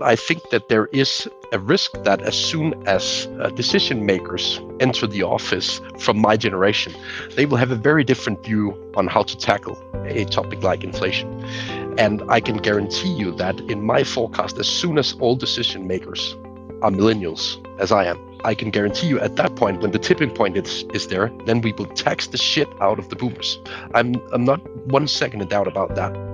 I think that there is a risk that as soon as uh, decision makers enter the office from my generation, they will have a very different view on how to tackle a topic like inflation. And I can guarantee you that in my forecast, as soon as all decision makers are millennials, as I am, I can guarantee you at that point, when the tipping point is, is there, then we will tax the shit out of the boomers. I'm, I'm not one second in doubt about that.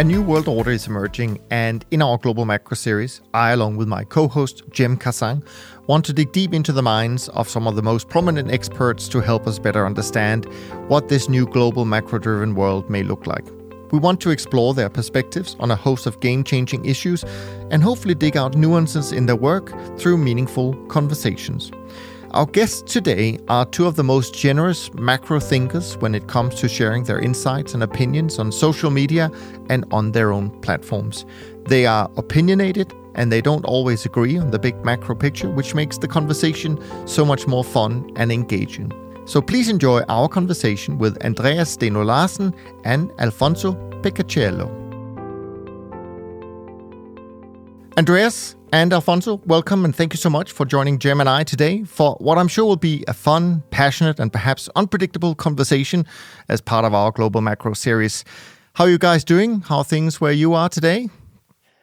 A new world order is emerging, and in our Global Macro series, I, along with my co host Cem Karsan, want to dig deep into the minds of some of the most prominent experts to help us better understand what this new global macro driven world may look like. We want to explore their perspectives on a host of game changing issues and hopefully dig out nuances in their work through meaningful conversations. Our guests today are two of the most generous macro thinkers when it comes to sharing their insights and opinions on social media and on their own platforms. They are opinionated and they don't always agree on the big macro picture, which makes the conversation so much more fun and engaging. So please enjoy our conversation with Andreas Steno Larsen and Alfonso Peccatiello. Andreas, and Alfonso, welcome and thank you so much for joining Cem and I today for what I'm sure will be a fun, passionate, and perhaps unpredictable conversation as part of our Global Macro series. How are you guys doing? How are things where you are today?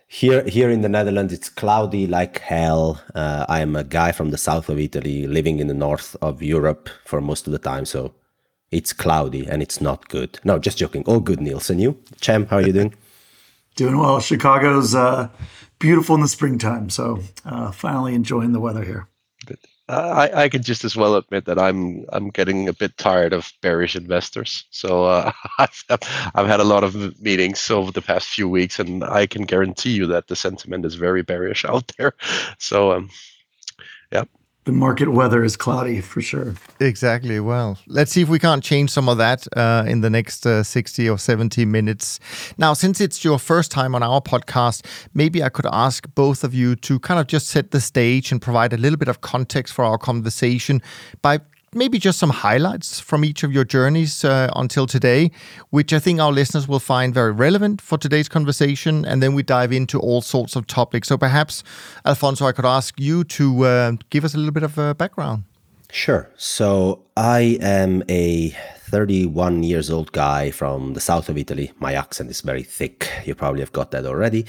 Here, here in the Netherlands, it's cloudy like hell. Uh, I am a guy from the south of Italy, living in the north of Europe for most of the time, so it's cloudy and it's not good. No, just joking. All good, Niels. And you, Cem? How are you doing? Doing well. Chicago's uh, beautiful in the springtime. So uh, finally enjoying the weather here. Good. I, I can just as well admit that I'm I'm getting a bit tired of bearish investors. So uh, I've, I've had a lot of meetings over the past few weeks, and I can guarantee you that the sentiment is very bearish out there. So um, yeah, the market weather is cloudy for sure. Exactly. Well, let's see if we can't change some of that uh, in the next uh, 60 or 70 minutes. Now, since it's your first time on our podcast, maybe I could ask both of you to kind of just set the stage and provide a little bit of context for our conversation by maybe just some highlights from each of your journeys uh, until today, which I think our listeners will find very relevant for today's conversation. And then we dive into all sorts of topics. So perhaps, Alfonso, I could ask you to uh, give us a little bit of a background. Sure. So I am a 31 years old guy from the south of Italy. My accent is very thick. You probably have got that already.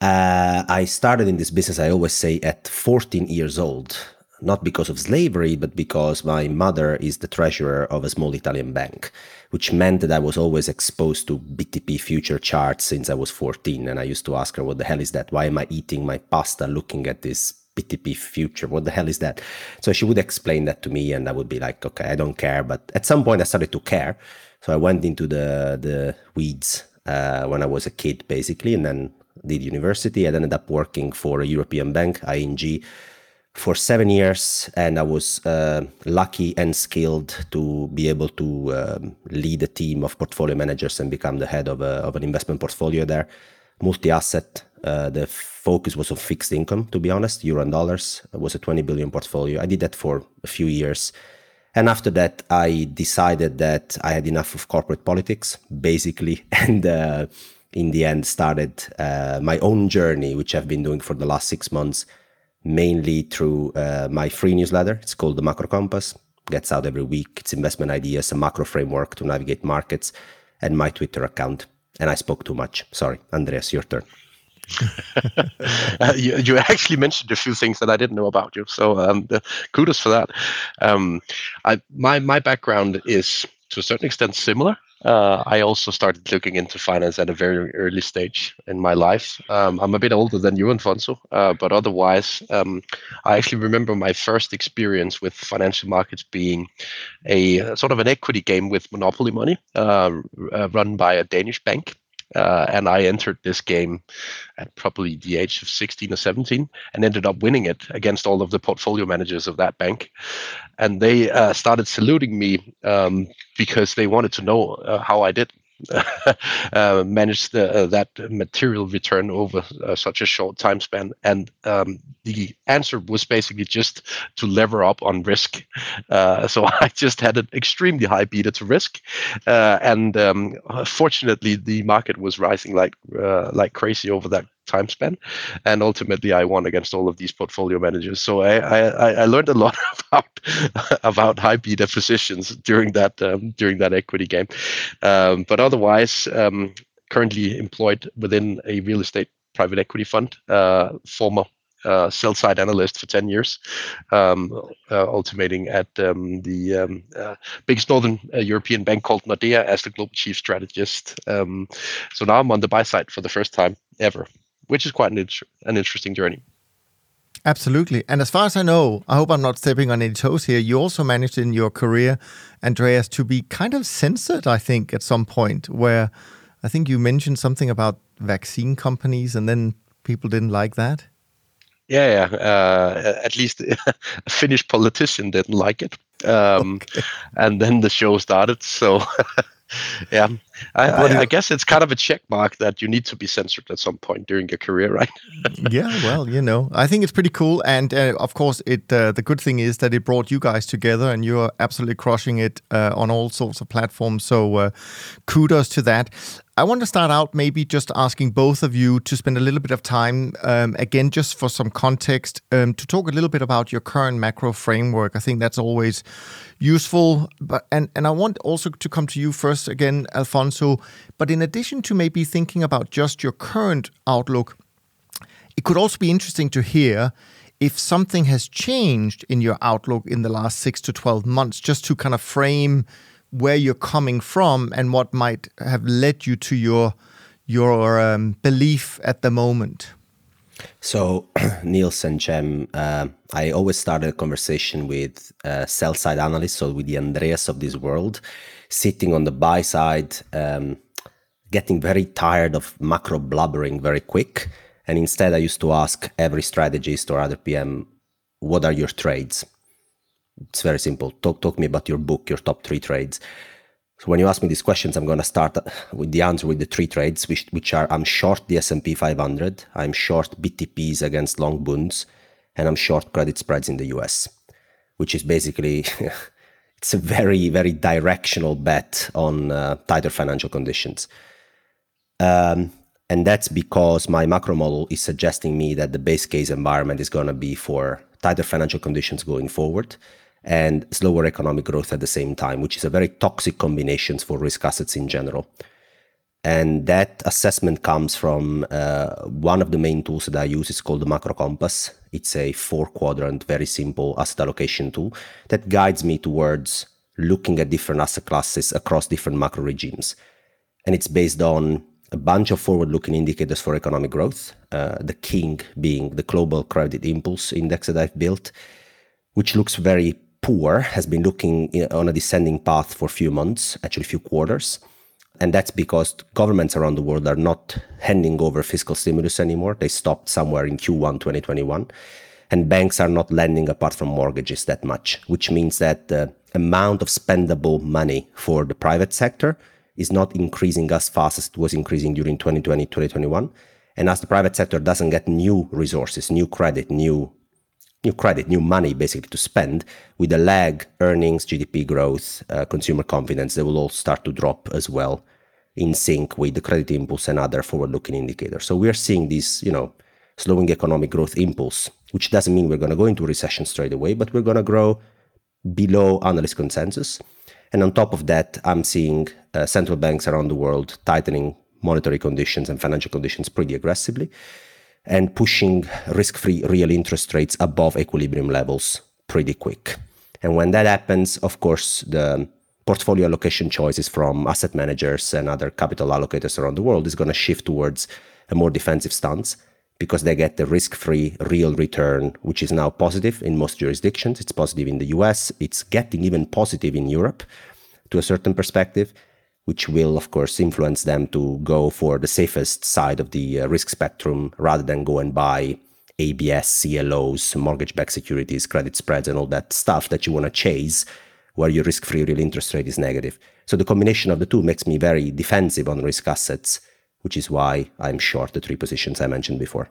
Uh, I started in this business, I always say, at 14 years old not because of slavery, but because my mother is the treasurer of a small Italian bank, which meant that I was always exposed to BTP future charts since I was 14. And I used to ask her, what the hell is that? Why am I eating my pasta looking at this BTP future? What the hell is that? So she would explain that to me, and I would be like, okay, I don't care. But at some point, I started to care. So I went into the, the weeds uh, when I was a kid, basically, and then did university. I ended up working for a European bank, ING for seven years, and I was uh, lucky and skilled to be able to um, lead a team of portfolio managers and become the head of, a, of an investment portfolio there. Multi asset, uh, the focus was on fixed income, to be honest, euro and dollars. It was a 20 billion portfolio. I did that for a few years. And after that, I decided that I had enough of corporate politics, basically, and uh, in the end started uh, my own journey, which I've been doing for the last six months mainly through uh, my free newsletter. It's called the Macro Compass. Gets out every week. It's investment ideas, a macro framework to navigate markets, and my Twitter account. And I spoke too much. Sorry, Andreas, your turn. uh, you, you, actually mentioned a few things that I didn't know about you, so um, kudos for that. Um, I, my my background is to a certain extent similar. Uh, I also started looking into finance at a very early stage in my life. Um, I'm a bit older than you, Alfonso, uh, but otherwise, um, I actually remember my first experience with financial markets being a sort of an equity game with monopoly money uh, uh run by a Danish bank. Uh, and I entered this game at probably the age of 16 or 17 and ended up winning it against all of the portfolio managers of that bank. And they uh, started saluting me um, because they wanted to know uh, how I did. uh, manage the, uh, that material return over uh, such a short time span. And um, the answer was basically just to lever up on risk. Uh, so I just had an extremely high beta to risk, uh, and um, fortunately the market was rising like uh, like crazy over that time span, and ultimately I won against all of these portfolio managers. So I I, I learned a lot about about high beta positions during that um, during that equity game, um, but otherwise um, currently employed within a real estate private equity fund, uh, former uh, sell side analyst for 10 years, um, uh, ultimating at um, the um, uh, biggest northern uh, European bank called Nordea as the global chief strategist. Um, so now I'm on the buy side for the first time ever, which is quite an, an interesting journey. Absolutely. And as far as I know, I hope I'm not stepping on any toes here. You also managed in your career, Andreas, to be kind of censored, I think, at some point, where I think you mentioned something about vaccine companies and then people didn't like that. Yeah, yeah. Uh, at least a Finnish politician didn't like it, um, okay. and then the show started. So, yeah, I, I, I, guess it's kind of a check mark that you need to be censored at some point during your career, right? yeah, well, you know, I think it's pretty cool, and uh, of course, it. Uh, the good thing is that it brought you guys together, and you are absolutely crushing it uh, on all sorts of platforms. So, uh, kudos to that. I want to start out maybe just asking both of you to spend a little bit of time, um, again, just for some context, um, to talk a little bit about your current macro framework. I think that's always useful. But and and I want also to come to you first again, Alfonso. But in addition to maybe thinking about just your current outlook, it could also be interesting to hear if something has changed in your outlook in the last six to twelve months, just to kind of frame where you're coming from and what might have led you to your your um, belief at the moment. So, Niels and Cem, uh, I always started a conversation with uh, sell side analysts, so with the Andreas of this world, sitting on the buy side, um, getting very tired of macro blubbering very quick. And instead, I used to ask every strategist or other PM, what are your trades? it's very simple. Talk talk me about your book, your top three trades. So when you ask me these questions, I'm going to start with the answer with the three trades, which, which are I'm short the S&P 500, I'm short BTPs against long bonds, and I'm short credit spreads in the US, which is basically it's a very very directional bet on uh, tighter financial conditions. Um, and that's because my macro model is suggesting me that the base case environment is going to be for tighter financial conditions going forward and slower economic growth at the same time, which is a very toxic combination for risk assets in general. And that assessment comes from uh, one of the main tools that I use is called the Macro Compass. It's a four quadrant, very simple asset allocation tool that guides me towards looking at different asset classes across different macro regimes. And it's based on a bunch of forward looking indicators for economic growth, uh, the king being the global credit impulse index that I've built, which looks very poor has been looking on a descending path for a few months, actually a few quarters. And that's because governments around the world are not handing over fiscal stimulus anymore. They stopped somewhere in Q1 2021. And banks are not lending apart from mortgages that much, which means that the amount of spendable money for the private sector is not increasing as fast as it was increasing during 2020, 2021. And as the private sector doesn't get new resources, new credit, new new credit, new money basically to spend with a lag, earnings, GDP growth, uh, consumer confidence, they will all start to drop as well in sync with the credit impulse and other forward-looking indicators. So we are seeing this, you know, slowing economic growth impulse, which doesn't mean we're going to go into recession straight away, but we're going to grow below analyst consensus. And on top of that, I'm seeing uh, central banks around the world tightening monetary conditions and financial conditions pretty aggressively and pushing risk free real interest rates above equilibrium levels pretty quick. And when that happens, of course, the portfolio allocation choices from asset managers and other capital allocators around the world is going to shift towards a more defensive stance because they get the risk free real return, which is now positive in most jurisdictions. It's positive in the US, it's getting even positive in Europe to a certain perspective, which will, of course, influence them to go for the safest side of the uh, risk spectrum rather than go and buy ABS, CLOs, mortgage backed securities, credit spreads, and all that stuff that you want to chase where your risk free real interest rate is negative. So the combination of the two makes me very defensive on risk assets, which is why I'm short the three positions I mentioned before.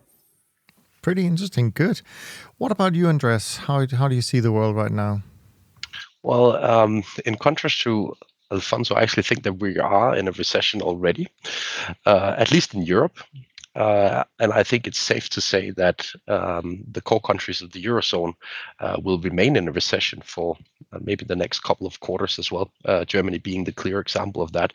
Pretty interesting. Good. What about you, Andreas? How, how do you see the world right now? Well, um, in contrast to Alfonso, I actually think that we are in a recession already, uh, at least in Europe. Uh, and I think it's safe to say that um, the core countries of the eurozone uh, will remain in a recession for uh, maybe the next couple of quarters as well. Uh, Germany being the clear example of that.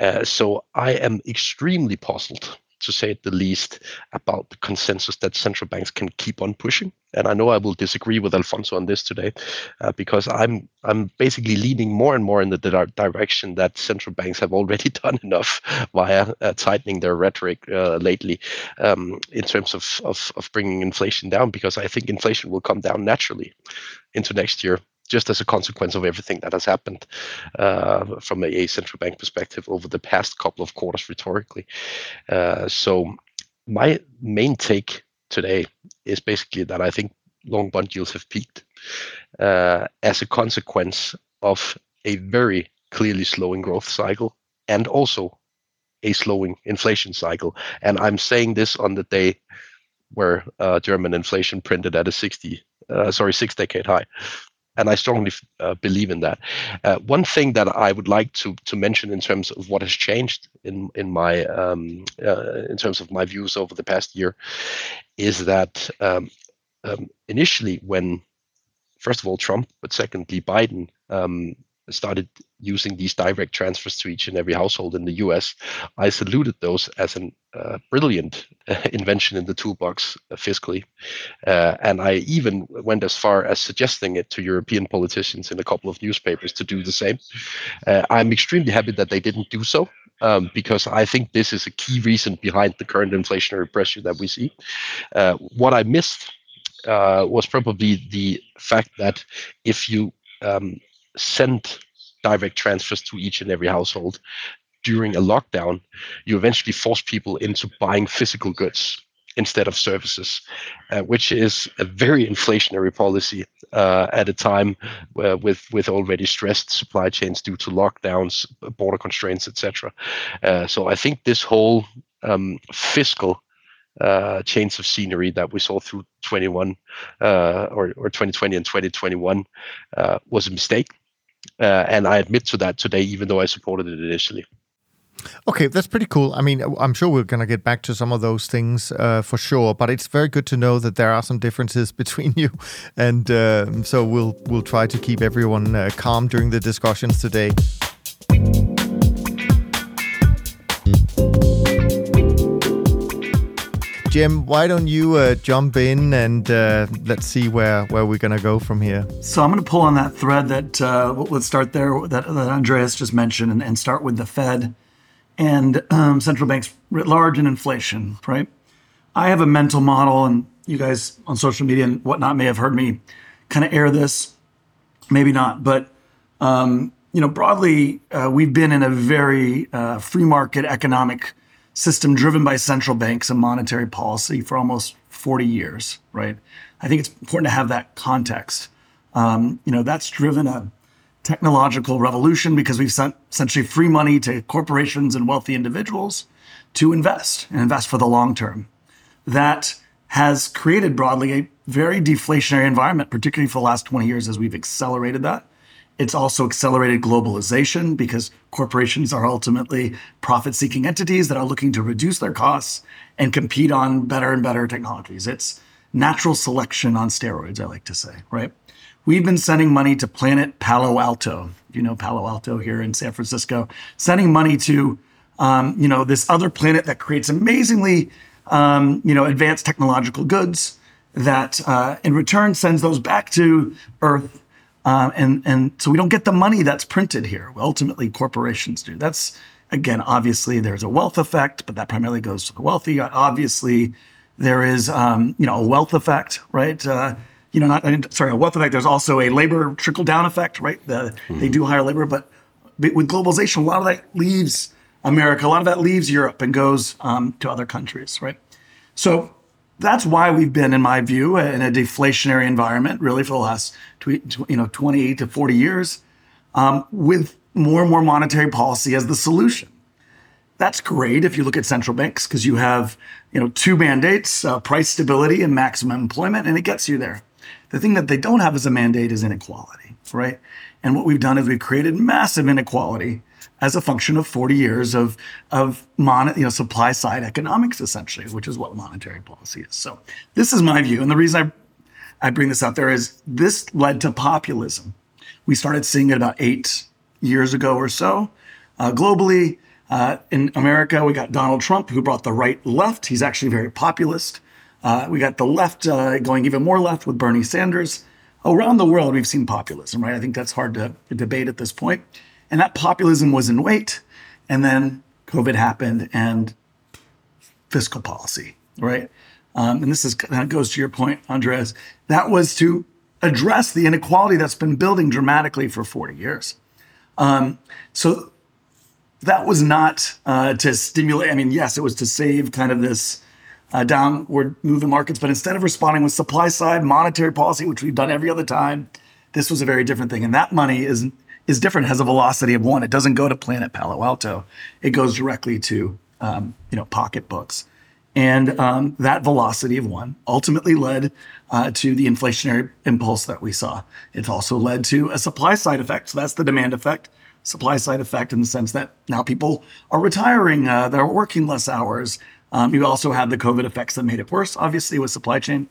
Uh, so I am extremely puzzled to say the least, about the consensus that central banks can keep on pushing. And I know I will disagree with Alfonso on this today, uh, because I'm I'm basically leaning more and more in the di- direction that central banks have already done enough via uh, tightening their rhetoric uh, lately um, in terms of, of of bringing inflation down. Because I think inflation will come down naturally into next year just as a consequence of everything that has happened uh, from a central bank perspective over the past couple of quarters rhetorically. Uh, so my main take today is basically that I think long bond yields have peaked uh, as a consequence of a very clearly slowing growth cycle and also a slowing inflation cycle. And I'm saying this on the day where uh, German inflation printed at a 60, uh, sorry, six decade high and I strongly uh, believe in that. Uh, one thing that I would like to to mention in terms of what has changed in in my um, uh, in terms of my views over the past year is that um, um, initially when first of all Trump, but secondly Biden um, started using these direct transfers to each and every household in the US, I saluted those as a uh, brilliant uh, invention in the toolbox uh, fiscally. Uh, and I even went as far as suggesting it to European politicians in a couple of newspapers to do the same. Uh, I'm extremely happy that they didn't do so. Um, because I think this is a key reason behind the current inflationary pressure that we see. Uh, what I missed was probably the fact that if you um, send direct transfers to each and every household during a lockdown, you eventually force people into buying physical goods instead of services, uh, which is a very inflationary policy uh, at a time with with already stressed supply chains due to lockdowns, border constraints, etc. Uh, so I think this whole um, fiscal uh, change of scenery that we saw through 21 uh, or, or 2020 and 2021 uh, was a mistake. Uh, and I admit to that today, even though I supported it initially. Okay, that's pretty cool. I mean, I'm sure we're going to get back to some of those things uh, for sure, but it's very good to know that there are some differences between you, and uh, so we'll we'll try to keep everyone uh, calm during the discussions today. Cem, why don't you uh, jump in and uh, let's see where, where we're going to go from here? So I'm going to pull on that thread that uh, let's start there that, that Andreas just mentioned and, and start with the Fed and um, central banks writ large and inflation, right? I have a mental model, and you guys on social media and whatnot may have heard me kind of air this, maybe not, but um, you know, broadly, uh, we've been in a very uh, free market economic system driven by central banks and monetary policy for almost 40 years, right? I think it's important to have that context. Um, you know, that's driven a technological revolution because we've sent essentially free money to corporations and wealthy individuals to invest and invest for the long term. That has created broadly a very deflationary environment, particularly for the last 20 years as we've accelerated that. It's also accelerated globalization because corporations are ultimately profit seeking entities that are looking to reduce their costs and compete on better and better technologies. It's natural selection on steroids, I like to say, right? We've been sending money to Planet Palo Alto. You know Palo Alto here in San Francisco, sending money to um, you know, this other planet that creates amazingly, um, you know, advanced technological goods that uh, in return sends those back to Earth. Uh, and, and so we don't get the money that's printed here. Ultimately, corporations do. That's, again, obviously there's a wealth effect, but that primarily goes to the wealthy. Obviously, there is, um, you know, a wealth effect, right? Uh, you know, not sorry, a wealth effect. There's also a labor trickle down effect, right? The, mm-hmm. They do hire labor, but with globalization, a lot of that leaves America. A lot of that leaves Europe and goes um, to other countries, right? So that's why we've been, in my view, in a deflationary environment really for the last you know 20 to 40 years, um, with more and more monetary policy as the solution. That's great if you look at central banks because you have you know two mandates: uh, price stability and maximum employment, and it gets you there. The thing that they don't have as a mandate is inequality, right? And what we've done is we've created massive inequality as a function of 40 years of of mon, you know supply side economics essentially, which is what monetary policy is. So this is my view, and the reason I I bring this out there is this led to populism. We started seeing it about eight years ago or so. Uh, globally, uh, in America, we got Donald Trump, who brought the right left. He's actually very populist. Uh, we got the left uh, going even more left with Bernie Sanders. Around the world, we've seen populism, right? I think that's hard to debate at this point. And that populism was in wait. And then COVID happened and fiscal policy, right? Um, and this is that goes to your point, Andreas. That was to address the inequality that's been building dramatically for 40 years. Um, so that was not uh, to stimulate. I mean, yes, it was to save kind of this uh, downward move in markets, but instead of responding with supply side monetary policy, which we've done every other time, this was a very different thing. And that money is is different, has a velocity of one. It doesn't go to Planet Palo Alto. It goes directly to um, you know pocketbooks, and um, that velocity of one ultimately led uh, to the inflationary impulse that we saw. It also led to a supply side effect. So that's the demand effect. Supply side effect in the sense that now people are retiring, uh, they're working less hours. Um, you also had the COVID effects that made it worse, obviously, with supply chain.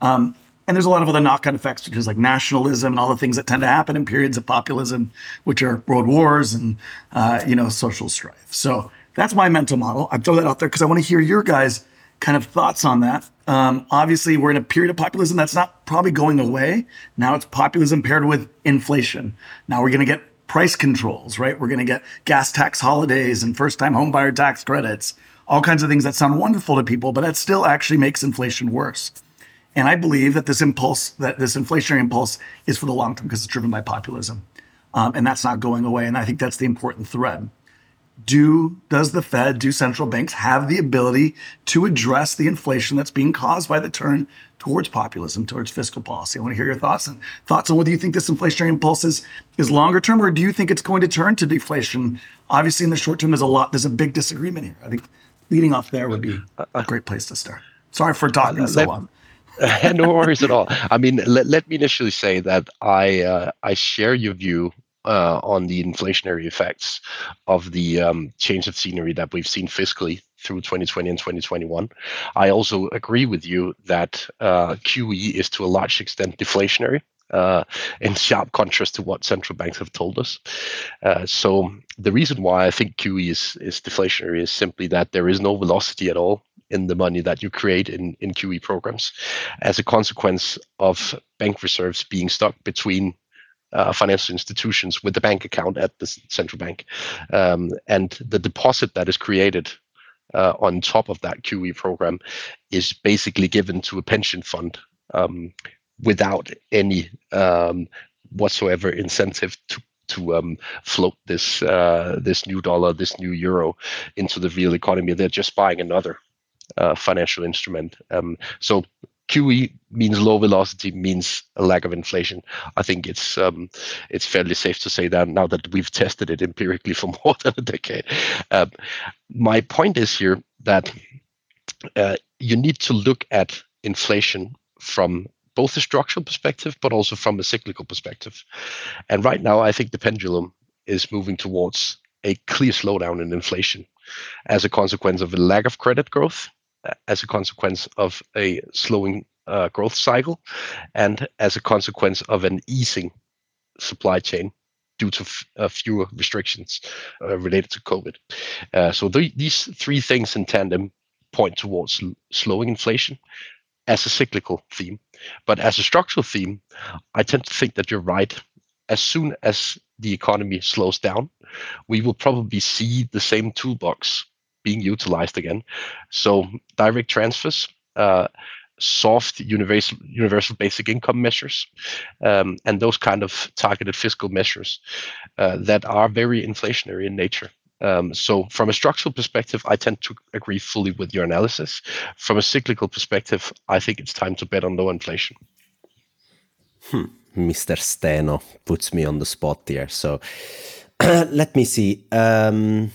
Um, and there's a lot of other knock-on effects, which is like nationalism and all the things that tend to happen in periods of populism, which are world wars and uh, you know social strife. So that's my mental model. I throw that out there because I want to hear your guys' kind of thoughts on that. Um, obviously, we're in a period of populism that's not probably going away. Now it's populism paired with inflation. Now we're going to get price controls, right? We're going to get gas tax holidays and first-time homebuyer tax credits, all kinds of things that sound wonderful to people, but that still actually makes inflation worse. And I believe that this impulse, that this inflationary impulse, is for the long term because it's driven by populism, um, and that's not going away. And I think that's the important thread. Do does the Fed, do central banks have the ability to address the inflation that's being caused by the turn towards populism, towards fiscal policy? I want to hear your thoughts and thoughts on whether you think this inflationary impulse is, is longer term, or do you think it's going to turn to deflation? Obviously, in the short term, there's a lot, there's a big disagreement here. I think leading off there would be uh, uh, a great place to start. Sorry for talking uh, so long. no worries at all. I mean, let, let me initially say that I uh, I share your view uh, on the inflationary effects of the um, change of scenery that we've seen fiscally through 2020 and 2021. I also agree with you that uh, QE is to a large extent deflationary. Uh, in sharp contrast to what central banks have told us. Uh, so the reason why I think QE is, is deflationary is simply that there is no velocity at all in the money that you create in, in QE programs as a consequence of bank reserves being stuck between uh, financial institutions with the bank account at the central bank. Um, and the deposit that is created uh, on top of that QE program is basically given to a pension fund um, without any um, whatsoever incentive to to um, float this uh, this new dollar, this new euro into the real economy. They're just buying another uh, financial instrument. Um, so QE means low velocity means a lack of inflation. I think it's um, it's fairly safe to say that now that we've tested it empirically for more than a decade. Uh, my point is here that uh, you need to look at inflation from both a structural perspective but also from a cyclical perspective. And right now, I think the pendulum is moving towards a clear slowdown in inflation as a consequence of a lack of credit growth as a consequence of a slowing uh, growth cycle and as a consequence of an easing supply chain due to f- uh, fewer restrictions uh, related to COVID. Uh, so th- these three things in tandem point towards l- slowing inflation as a cyclical theme. But as a structural theme, I tend to think that you're right. As soon as the economy slows down, we will probably see the same toolbox being utilized again. So direct transfers, uh, soft universal universal basic income measures, um, and those kind of targeted fiscal measures uh, that are very inflationary in nature. Um, so, from a structural perspective, I tend to agree fully with your analysis. From a cyclical perspective, I think it's time to bet on low inflation. Hmm. Mr. Steno puts me on the spot here. So, let me see. Um,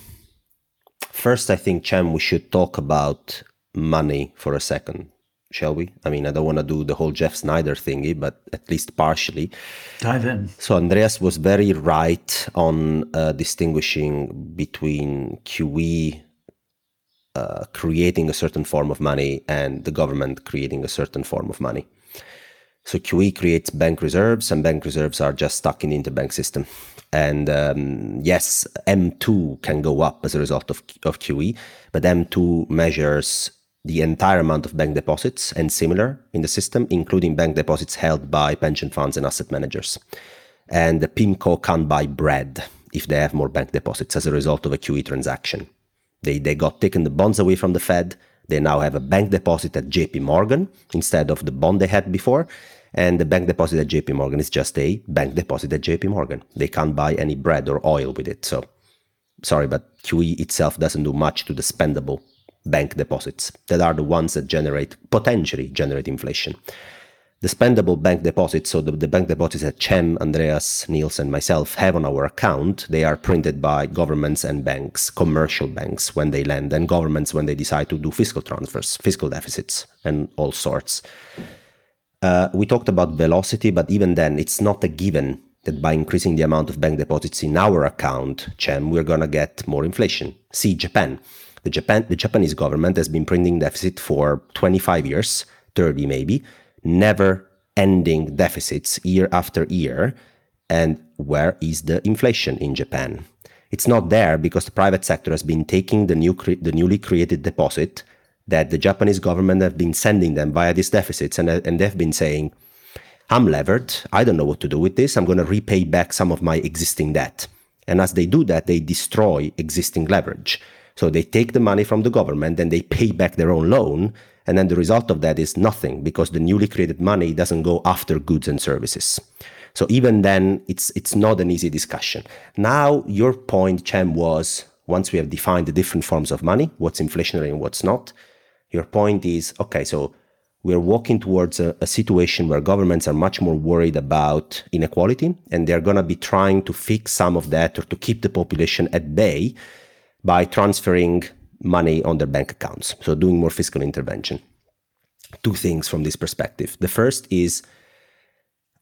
first, I think, Cem, we should talk about money for a second shall we? I mean, I don't want to do the whole Jeff Snider thingy, but at least partially. Dive in. So Andreas was very right on uh, distinguishing between QE uh, creating a certain form of money and the government creating a certain form of money. So QE creates bank reserves, and bank reserves are just stuck in the interbank system. And um, yes, M2 can go up as a result of, of QE, but M2 measures the entire amount of bank deposits and similar in the system, including bank deposits held by pension funds and asset managers. And the PIMCO can't buy bread if they have more bank deposits as a result of a QE transaction. They, they got taken the bonds away from the Fed. They now have a bank deposit at JP Morgan instead of the bond they had before. And the bank deposit at JP Morgan is just a bank deposit at JP Morgan. They can't buy any bread or oil with it. So, sorry, but QE itself doesn't do much to the spendable bank deposits that are the ones that generate potentially generate inflation. The spendable bank deposits, so the, the bank deposits that Cem, Andreas, Niels, and myself have on our account, they are printed by governments and banks, commercial banks when they lend, and governments when they decide to do fiscal transfers, fiscal deficits, and all sorts. Uh, we talked about velocity, but even then, it's not a given that by increasing the amount of bank deposits in our account, Cem, we're going to get more inflation. See Japan the Japan, the Japanese government has been printing deficit for 25 years, 30 maybe, never ending deficits year after year. And where is the inflation in Japan? It's not there because the private sector has been taking the new the newly created deposit that the Japanese government have been sending them via these deficits, and, and they've been saying, "I'm levered. I don't know what to do with this. I'm going to repay back some of my existing debt." And as they do that, they destroy existing leverage. So they take the money from the government and they pay back their own loan. And then the result of that is nothing because the newly created money doesn't go after goods and services. So even then, it's it's not an easy discussion. Now, your point, Cem, was once we have defined the different forms of money, what's inflationary and what's not. Your point is okay. So we're walking towards a, a situation where governments are much more worried about inequality, and they're going to be trying to fix some of that or to keep the population at bay by transferring money on their bank accounts, so doing more fiscal intervention. Two things from this perspective. The first is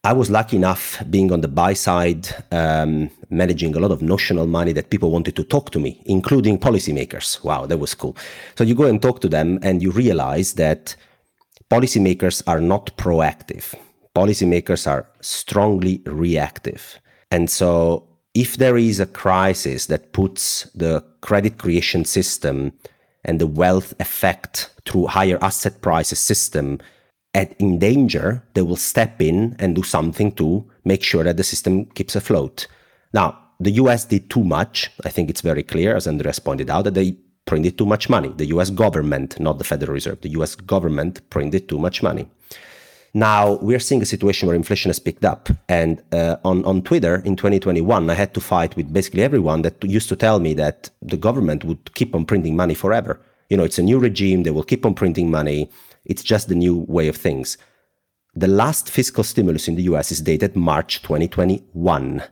I was lucky enough being on the buy side, um, managing a lot of notional money that people wanted to talk to me, including policymakers. Wow, that was cool. So you go and talk to them, and you realize that policymakers are not proactive. Policymakers are strongly reactive. And so if there is a crisis that puts the credit creation system and the wealth effect through higher asset prices system at, in danger, they will step in and do something to make sure that the system keeps afloat. Now, the US did too much. I think it's very clear, as Andreas pointed out, that they printed too much money. The US government, not the Federal Reserve, the US government printed too much money. Now we're seeing a situation where inflation has picked up. And uh, on, on Twitter in 2021, I had to fight with basically everyone that used to tell me that the government would keep on printing money forever. You know, it's a new regime, they will keep on printing money. It's just the new way of things. The last fiscal stimulus in the US is dated March 2021.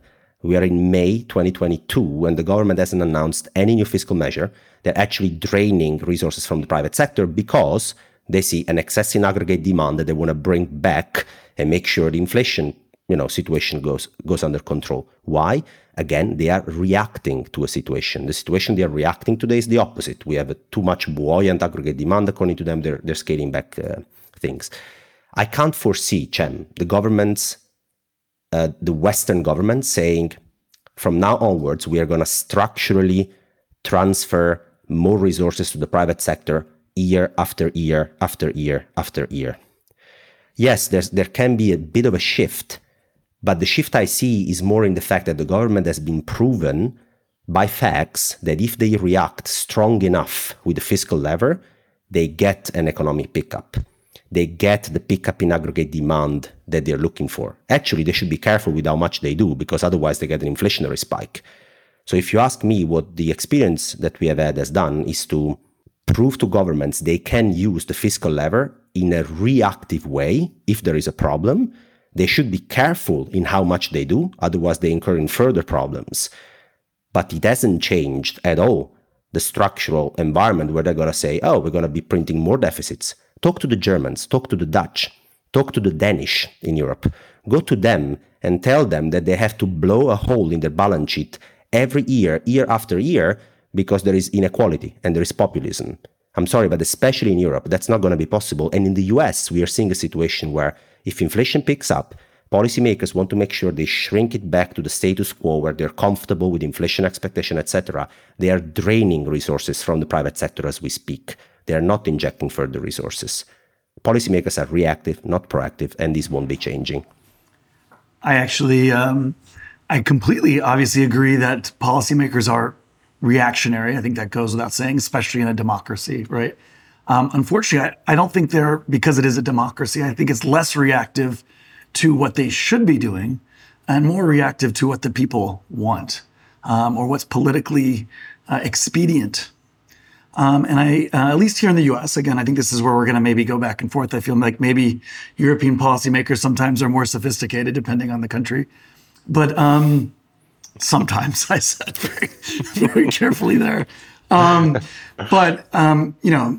We are in May 2022, and the government hasn't announced any new fiscal measure. They're actually draining resources from the private sector because they see an excess in aggregate demand that they want to bring back and make sure the inflation you know situation goes goes under control. Why? Again they are reacting to a situation. The situation they are reacting today is the opposite. We have too much buoyant aggregate demand according to them they're, they're scaling back uh, things. I can't foresee cem the governments uh, the western government saying from now onwards, we are going to structurally transfer more resources to the private sector year after year after year after year. Yes, there can be a bit of a shift, but the shift I see is more in the fact that the government has been proven by facts that if they react strong enough with the fiscal lever, they get an economic pickup. They get the pickup in aggregate demand that they're looking for. Actually, they should be careful with how much they do because otherwise they get an inflationary spike. So if you ask me what the experience that we have had has done is to prove to governments they can use the fiscal lever in a reactive way if there is a problem. They should be careful in how much they do, otherwise they incur in further problems. But it hasn't changed at all the structural environment where they're going to say, oh, we're going to be printing more deficits. Talk to the Germans, talk to the Dutch, talk to the Danish in Europe. Go to them and tell them that they have to blow a hole in their balance sheet every year, year after year, because there is inequality and there is populism. I'm sorry, but especially in Europe, that's not going to be possible. And in the US, we are seeing a situation where if inflation picks up, policymakers want to make sure they shrink it back to the status quo where they're comfortable with inflation expectation, etc. They are draining resources from the private sector as we speak. They are not injecting further resources. Policymakers are reactive, not proactive, and this won't be changing. I actually, um, I completely obviously agree that policymakers are reactionary. I think that goes without saying, especially in a democracy, right? Um, unfortunately, I, I, don't think they're, because it is a democracy, I think it's less reactive to what they should be doing and more reactive to what the people want um, or what's politically uh, expedient. Um, and I, uh, at least here in the US, again, I think this is where we're going to maybe go back and forth. I feel like maybe European policymakers sometimes are more sophisticated depending on the country. But um, sometimes I said very, very carefully there. Um, but um, you know,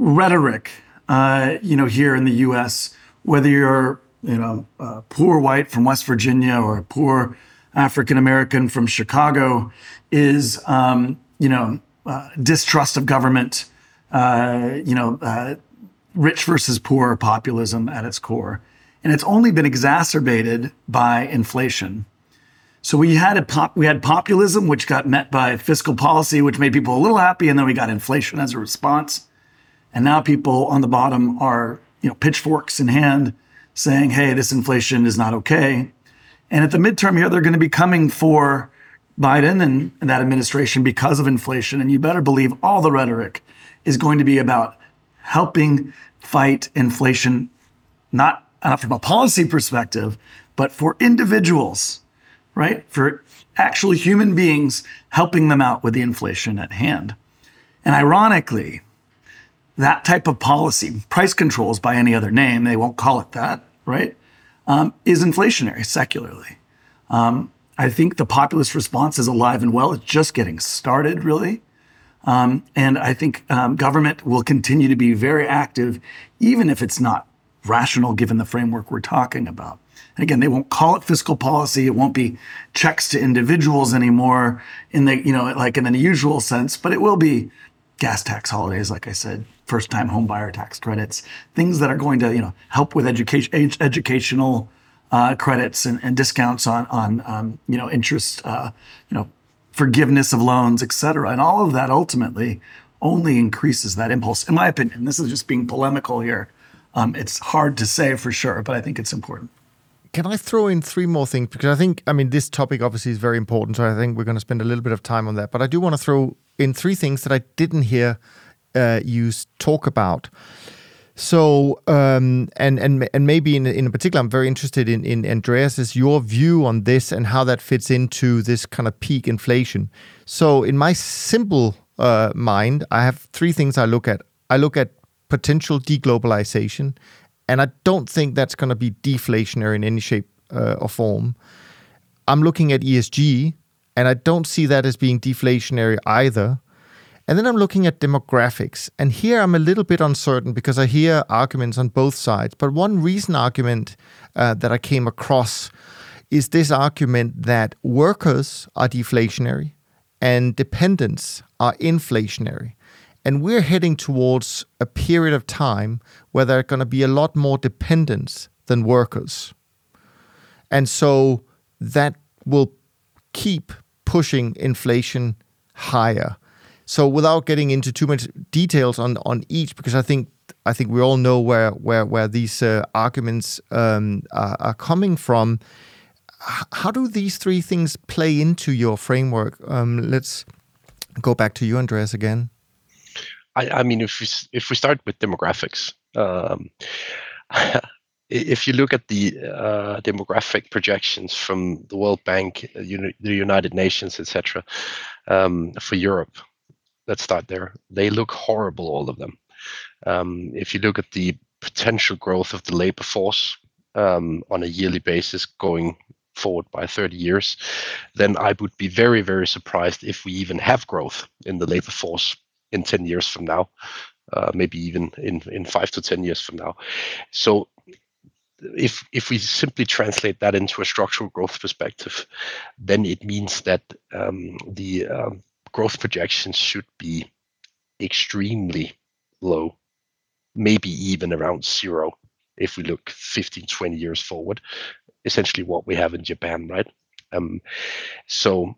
rhetoric, uh, you know, here in the U.S., whether you're you know poor white from West Virginia or a poor African American from Chicago, is um, you know uh, distrust of government, uh, you know, uh, rich versus poor populism at its core, and it's only been exacerbated by inflation. So we had a pop, we had populism, which got met by fiscal policy, which made people a little happy, and then we got inflation as a response. And now people on the bottom are, you know, pitchforks in hand, saying, "Hey, this inflation is not okay." And at the midterm here, they're going to be coming for Biden and, and that administration because of inflation. And you better believe all the rhetoric is going to be about helping fight inflation, not, not from a policy perspective, but for individuals right? For actually human beings helping them out with the inflation at hand. And ironically, that type of policy, price controls by any other name, they won't call it that, right? Um, is inflationary secularly. Um, I think the populist response is alive and well. It's just getting started, really. Um, and I think um, government will continue to be very active, even if it's not rational given the framework we're talking about. And again, they won't call it fiscal policy. It won't be checks to individuals anymore in the, you know, like in the usual sense, but it will be gas tax holidays, like I said, first time home buyer tax credits, things that are going to, you know, help with education, educational uh, credits and, and, discounts on, on um, you know, interest, uh, you know, forgiveness of loans, et cetera. And all of that ultimately only increases that impulse. In my opinion, this is just being polemical here. Um, it's hard to say for sure, but I think it's important. Can I throw in three more things? Because I think, I mean, this topic obviously is very important. So I think we're going to spend a little bit of time on that. But I do want to throw in three things that I didn't hear uh, you talk about. So, um, and and and maybe in in particular, I'm very interested in in Andreas's your view on this and how that fits into this kind of peak inflation. So, in my simple uh, mind, I have three things I look at. I look at potential deglobalization. And I don't think that's going to be deflationary in any shape uh, or form. I'm looking at ESG, and I don't see that as being deflationary either. And then I'm looking at demographics. And here I'm a little bit uncertain because I hear arguments on both sides. But one recent argument uh, that I came across is this argument that workers are deflationary and dependents are inflationary. And we're heading towards a period of time where there are going to be a lot more dependents than workers. And so that will keep pushing inflation higher. So without getting into too much details on on each, because I think I think we all know where where where these uh, arguments um, are, are, coming from. How do these three things play into your framework? Um, let's go back to you, Andreas, again. I, I mean, if we if we start with demographics, um, if you look at the uh, demographic projections from the World Bank, uh, the United Nations, etc., um, for Europe, let's start there. They look horrible, all of them. Um, if you look at the potential growth of the labor force um, on a yearly basis going forward by 30 years, then I would be very, very surprised if we even have growth in the labor force in 10 years from now, uh, maybe even in, in five to 10 years from now. So if if we simply translate that into a structural growth perspective, then it means that um, the um, growth projections should be extremely low, maybe even around zero if we look 15, 20 years forward, essentially what we have in Japan, right? Um, so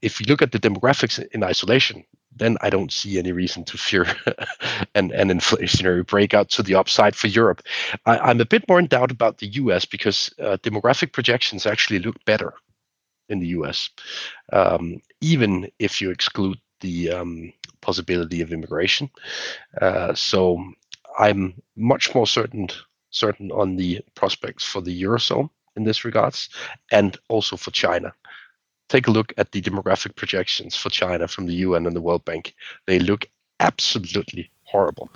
if you look at the demographics in isolation, then I don't see any reason to fear an, an inflationary breakout to the upside for Europe. I, am a bit more in doubt about the US because uh, demographic projections actually look better in the US, um, even if you exclude the um, possibility of immigration. Uh, so I'm much more certain certain on the prospects for the eurozone in this regards, and also for China take a look at the demographic projections for China from the UN and the World Bank. They look absolutely horrible.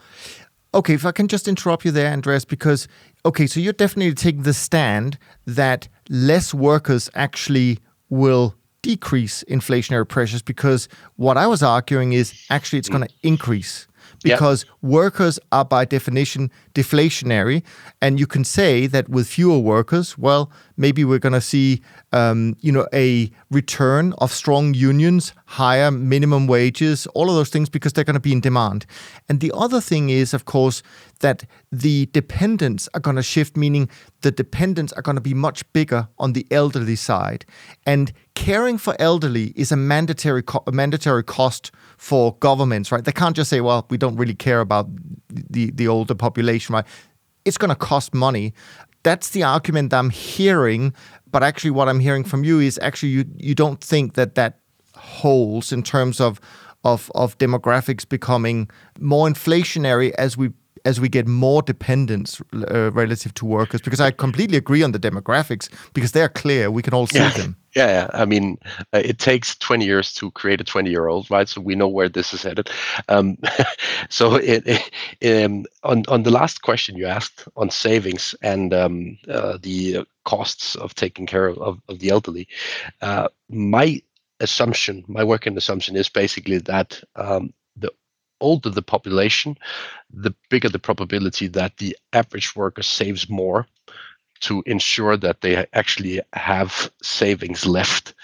Okay, if I can just interrupt you there, Andreas, because, okay, so you're definitely taking the stand that less workers actually will decrease inflationary pressures because what I was arguing is actually it's going to increase because yep. workers are by definition deflationary. And you can say that with fewer workers, well, maybe we're going to see, um, you know, a return of strong unions, higher minimum wages, all of those things because they're going to be in demand. And the other thing is, of course, that the dependents are going to shift, meaning the dependents are going to be much bigger on the elderly side. And caring for elderly is a mandatory co- a mandatory cost for governments, right? They can't just say, "Well, we don't really care about the the older population," right? It's going to cost money. That's the argument I'm hearing, but actually, what I'm hearing from you is actually you you don't think that that holds in terms of of of demographics becoming more inflationary as we as we get more dependence uh, relative to workers because i completely agree on the demographics because they're clear we can all see yeah. them yeah, I mean, uh, it takes 20 years to create a 20 year old, right? So we know where this is headed. Um, so it, it, um, on on the last question you asked on savings and um, uh, the costs of taking care of, of, the elderly, uh, my assumption, my working assumption is basically that um, older the population, the bigger the probability that the average worker saves more to ensure that they actually have savings left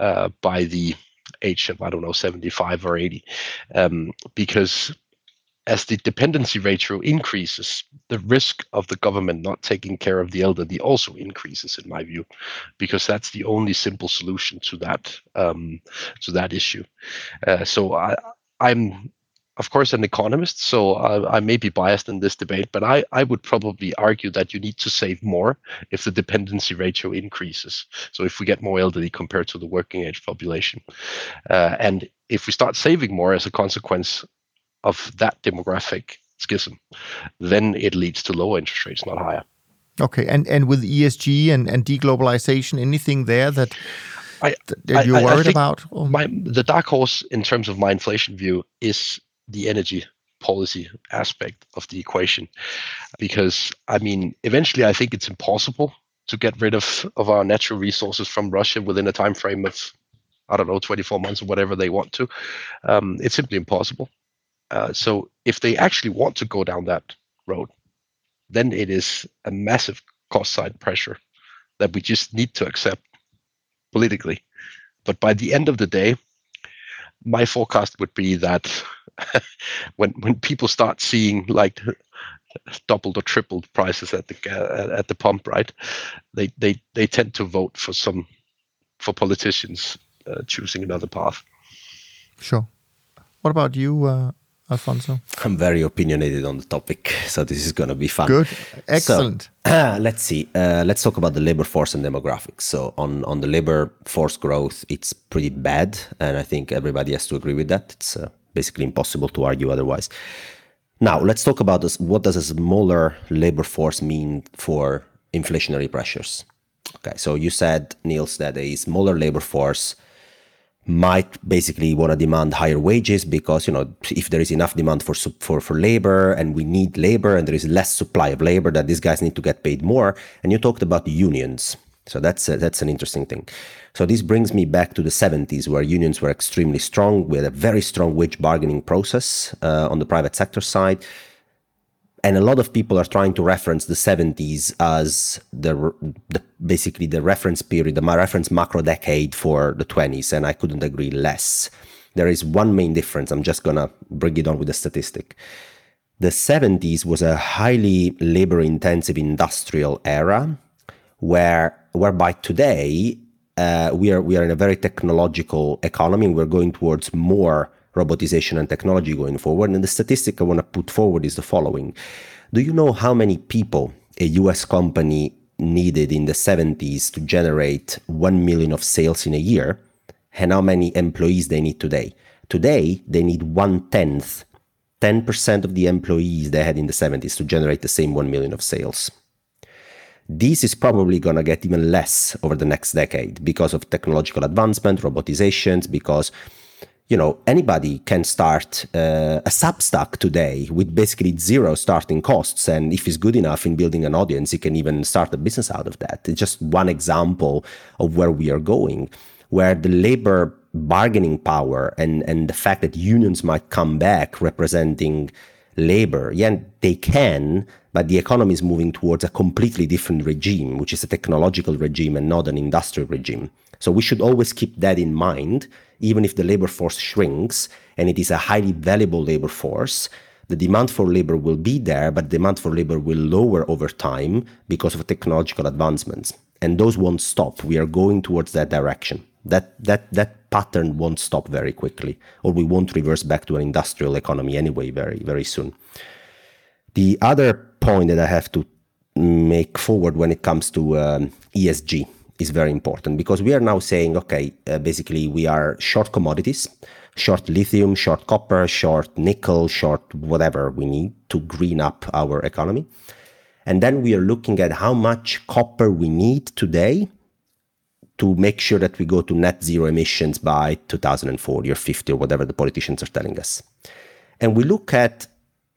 uh, by the age of I don't know 75 or 80, um, because as the dependency ratio increases, the risk of the government not taking care of the elderly also increases, in my view, because that's the only simple solution to that um, to that issue. Uh, so I, I'm of course, an economist, so I, I, may be biased in this debate, but I, I would probably argue that you need to save more if the dependency ratio increases. So if we get more elderly compared to the working age population, uh, and if we start saving more as a consequence of that demographic schism, then it leads to lower interest rates, not higher. Okay, and and with ESG and and deglobalization, anything there that I, that you're worried about? My, the dark horse in terms of my inflation view is the energy policy aspect of the equation. Because i mean eventually i think it's impossible to get rid of of our natural resources from russia within a time frame of i don't know 24 months or whatever they want to. Um, it's simply impossible. Uh, so if they actually want to go down that road then it is a massive cost side pressure that we just need to accept politically. But by the end of the day my forecast would be that when when people start seeing like doubled or tripled prices at the uh, at the pump, right? They they they tend to vote for some for politicians uh, choosing another path. Sure. What about you, uh, Alfonso? I'm very opinionated on the topic, so this is going to be fun. Good, excellent. So, uh, let's see. Uh, let's talk about the labor force and demographics. So, on on the labor force growth, it's pretty bad, and I think everybody has to agree with that. It's uh, basically impossible to argue otherwise. Now, let's talk about this. What does a smaller labor force mean for inflationary pressures? Okay, so you said, Niels, that a smaller labor force might basically want to demand higher wages because you know if there is enough demand for for for labor and we need labor and there is less supply of labor that these guys need to get paid more and you talked about unions so that's a, that's an interesting thing so this brings me back to the 70s where unions were extremely strong we had a very strong wage bargaining process uh, on the private sector side. And a lot of people are trying to reference the 70s as the, the, basically the reference period the reference macro decade for the 20s and i couldn't agree less. There is one main difference. I'm just gonna bring it on with a statistic. The 70s was a highly labor intensive industrial era where whereby today Uh, we are we are in a very technological economy we're going towards more robotization and technology going forward. And the statistic I want to put forward is the following Do you know how many people a US company needed in the 70s to generate 1 million of sales in a year? And how many employees they need today? Today, they need one tenth, 10% of the employees they had in the 70s to generate the same 1 million of sales. This is probably going to get even less over the next decade because of technological advancement, robotizations, because you know anybody can start uh, a substack today with basically zero starting costs. And if he's good enough in building an audience he can even start a business out of that. It's just one example of where we are going where the labor bargaining power and and the fact that unions might come back representing labor yeah they can but the economy is moving towards a completely different regime which is a technological regime and not an industrial regime so we should always keep that in mind even if the labor force shrinks and it is a highly valuable labor force, the demand for labor will be there, but demand for labor will lower over time because of technological advancements. And those won't stop. We are going towards that direction. That that that pattern won't stop very quickly, or we won't reverse back to an industrial economy anyway very very soon. The other point that I have to make forward when it comes to um, ESG is very important because we are now saying, okay, uh, basically we are short commodities, short lithium, short copper, short nickel, short whatever we need to green up our economy. And then we are looking at how much copper we need today to make sure that we go to net zero emissions by 2040 or 50 or whatever the politicians are telling us. And we look at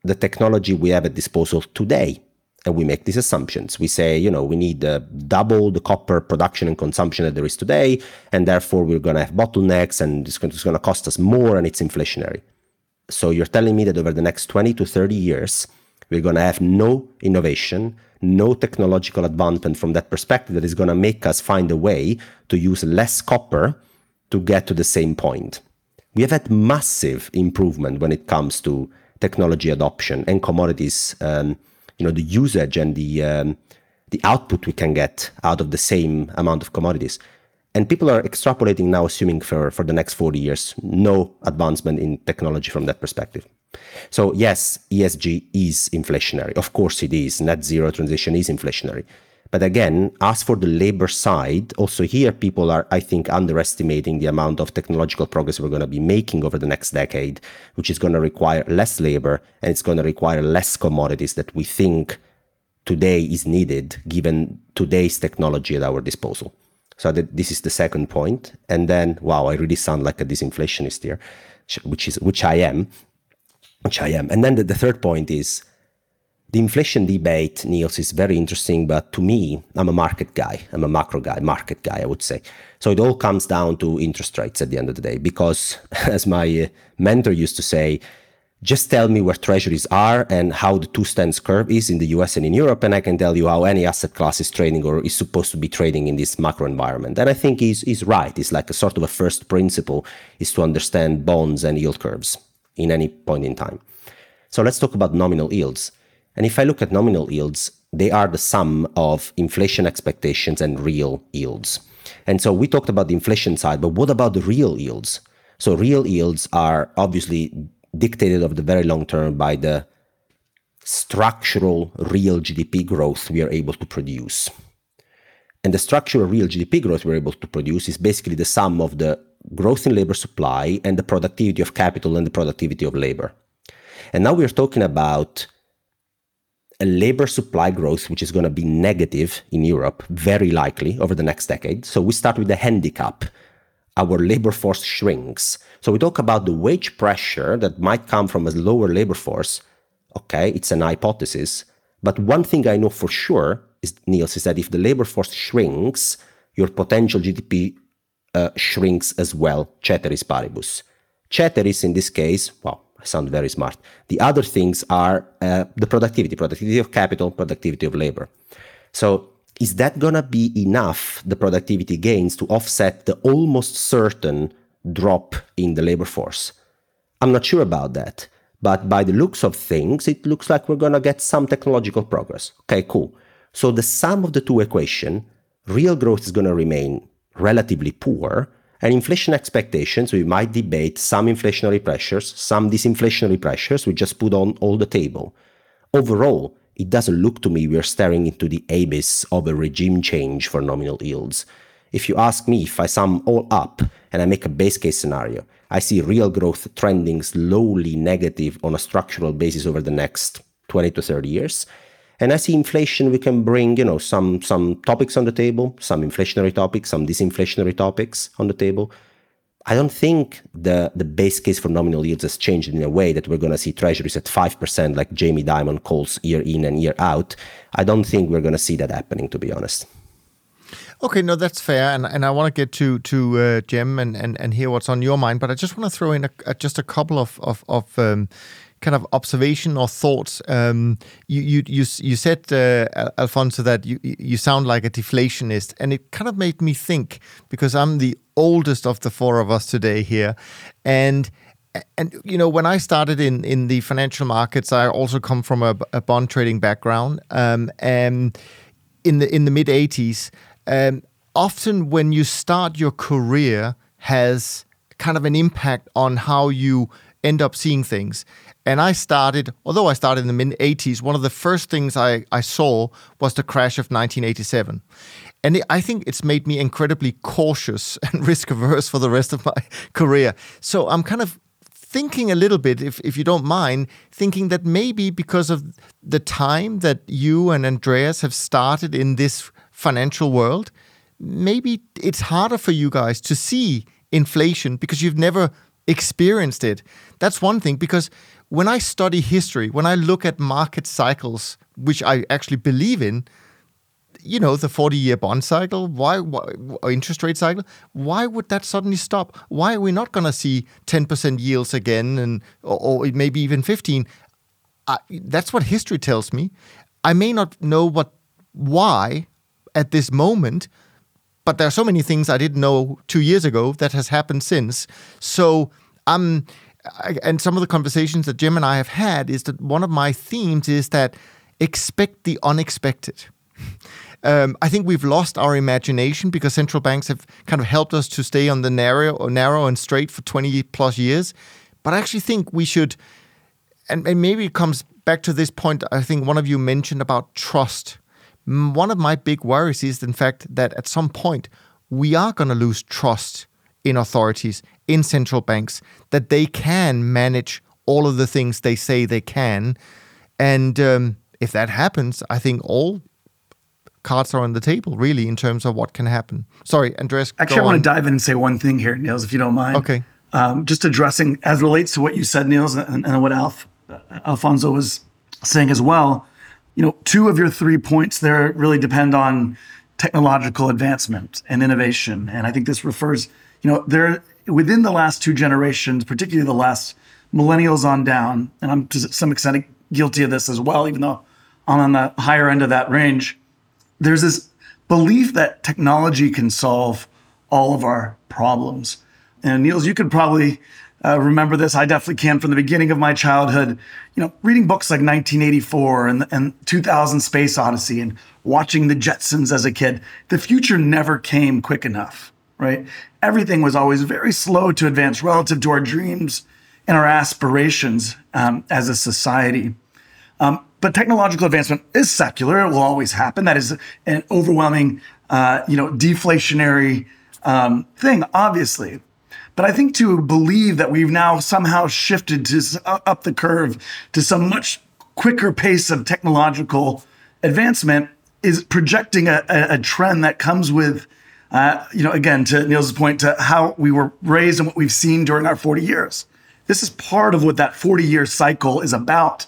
the technology we have at disposal today and we make these assumptions. We say, you know, we need uh, double the copper production and consumption that there is today, and therefore we're going to have bottlenecks, and it's going, to, cost us more, and it's inflationary. So you're telling me that over the next 20 to 30 years, we're going to have no innovation, no technological advancement from that perspective that is going to make us find a way to use less copper to get to the same point. We have had massive improvement when it comes to technology adoption and commodities. Um, you know the usage and the um, the output we can get out of the same amount of commodities. And people are extrapolating now, assuming for, for the next 40 years, no advancement in technology from that perspective. So, yes, ESG is inflationary. Of course, it is. Net zero transition is inflationary. But again, as for the labor side, also here people are, I think, underestimating the amount of technological progress we're going to be making over the next decade, which is going to require less labor and it's going to require less commodities that we think today is needed given today's technology at our disposal. So that this is the second point. And then, wow, I really sound like a disinflationist here, which is which I am, which I am. And then the, the third point is the inflation debate, Niels, is very interesting, but to me, I'm a market guy. I'm a macro guy, market guy, I would say. So it all comes down to interest rates at the end of the day, because as my uh, mentor used to say, just tell me where treasuries are and how the 2s10s curve is in the US and in Europe, and I can tell you how any asset class is trading or is supposed to be trading in this macro environment. And I think he's, he's right. It's like a sort of a first principle is to understand bonds and yield curves in any point in time. So let's talk about nominal yields. And if I look at nominal yields, they are the sum of inflation expectations and real yields. And so we talked about the inflation side, but what about the real yields? So real yields are obviously dictated over the very long term by the structural real GDP growth we are able to produce. And the structural real GDP growth we're able to produce is basically the sum of the growth in labor supply and the productivity of capital and the productivity of labor. And now we're talking about a labor supply growth which is going to be negative in Europe, very likely over the next decade. So we start with the handicap. Our labor force shrinks. So we talk about the wage pressure that might come from a lower labor force. Okay, it's an hypothesis. But one thing I know for sure is, Niels, is that if the labor force shrinks, your potential GDP uh, shrinks as well, ceteris paribus. Ceteris in this case, well, I sound very smart. The other things are uh, the productivity, productivity of capital, productivity of labor. So is that going to be enough, the productivity gains, to offset the almost certain drop in the labor force? I'm not sure about that. But by the looks of things, it looks like we're going to get some technological progress. Okay, cool. So the sum of the two equation, real growth is going to remain relatively poor, and inflation expectations, we might debate some inflationary pressures, some disinflationary pressures, we just put on all the table. Overall, it doesn't look to me we're staring into the abyss of a regime change for nominal yields. If you ask me if I sum all up and I make a base case scenario, I see real growth trending slowly negative on a structural basis over the next 20 to 30 years. And I see inflation, we can bring, you know, some some topics on the table, some inflationary topics, some disinflationary topics on the table. I don't think the, the base case for nominal yields has changed in a way that we're going to see treasuries at 5% like Jamie Dimon calls year in and year out. I don't think we're going to see that happening, to be honest. Okay, no, that's fair, and and I want to get to to uh, Cem and, and and hear what's on your mind, but I just want to throw in a, a, just a couple of of, of um, kind of observation or thoughts. Um, you, you you you said uh, Alfonso that you you sound like a deflationist, and it kind of made me think because I'm the oldest of the four of us today here, and and you know when I started in in the financial markets, I also come from a, a bond trading background, um, and in the in the mid '80s, um, often when you start your career has kind of an impact on how you end up seeing things. And I started, although I started in the mid 80s, one of the first things I, I saw was the crash of 1987. And I think it's made me incredibly cautious and risk averse for the rest of my career. So I'm kind of thinking a little bit, if, if you don't mind, thinking that maybe because of the time that you and Andreas have started in this financial world, maybe it's harder for you guys to see inflation because you've never experienced it. That's one thing because when I study history, when I look at market cycles, which I actually believe in, you know, the 40 year bond cycle, why, why, interest rate cycle, why would that suddenly stop? Why are we not going to see 10% yields again and or, or maybe even 15? I, that's what history tells me. I may not know what why at this moment, but there are so many things I didn't know 2 years ago that has happened since. So I'm and some of the conversations that Cem and I have had is that one of my themes is that expect the unexpected. Um, I think we've lost our imagination because central banks have kind of helped us to stay on the narrow or narrow and straight for 20 plus years. But I actually think we should, and, and maybe it comes back to this point I think one of you mentioned about trust. One of my big worries is, in fact, that at some point we are going to lose trust in authorities, in central banks, that they can manage all of the things they say they can. And um, if that happens, I think all cards are on the table, really, in terms of what can happen. Sorry, Andreas. Actually, I want to dive in and say one thing here, Niels, if you don't mind. Okay. Um, just addressing, as relates to what you said, Niels, and, and what Alf, Alfonso was saying as well. You know, two of your three points there really depend on technological advancement and innovation. And I think this refers you know, there within the last two generations, particularly the last millennials on down, and I'm to some extent guilty of this as well, even though I'm on the higher end of that range. There's this belief that technology can solve all of our problems. And Niels, you could probably uh, remember this. I definitely can from the beginning of my childhood. You know, reading books like 1984 and, and 2000 Space Odyssey and watching the Jetsons as a kid. The future never came quick enough, right? Everything was always very slow to advance relative to our dreams and our aspirations um, as a society. Um, but technological advancement is secular; it will always happen. That is an overwhelming, uh, you know, deflationary um, thing, obviously. But I think to believe that we've now somehow shifted to up the curve to some much quicker pace of technological advancement is projecting a, a, a trend that comes with, uh, you know, again, to Niels' point, to how we were raised and what we've seen during our 40 years. This is part of what that 40 year cycle is about.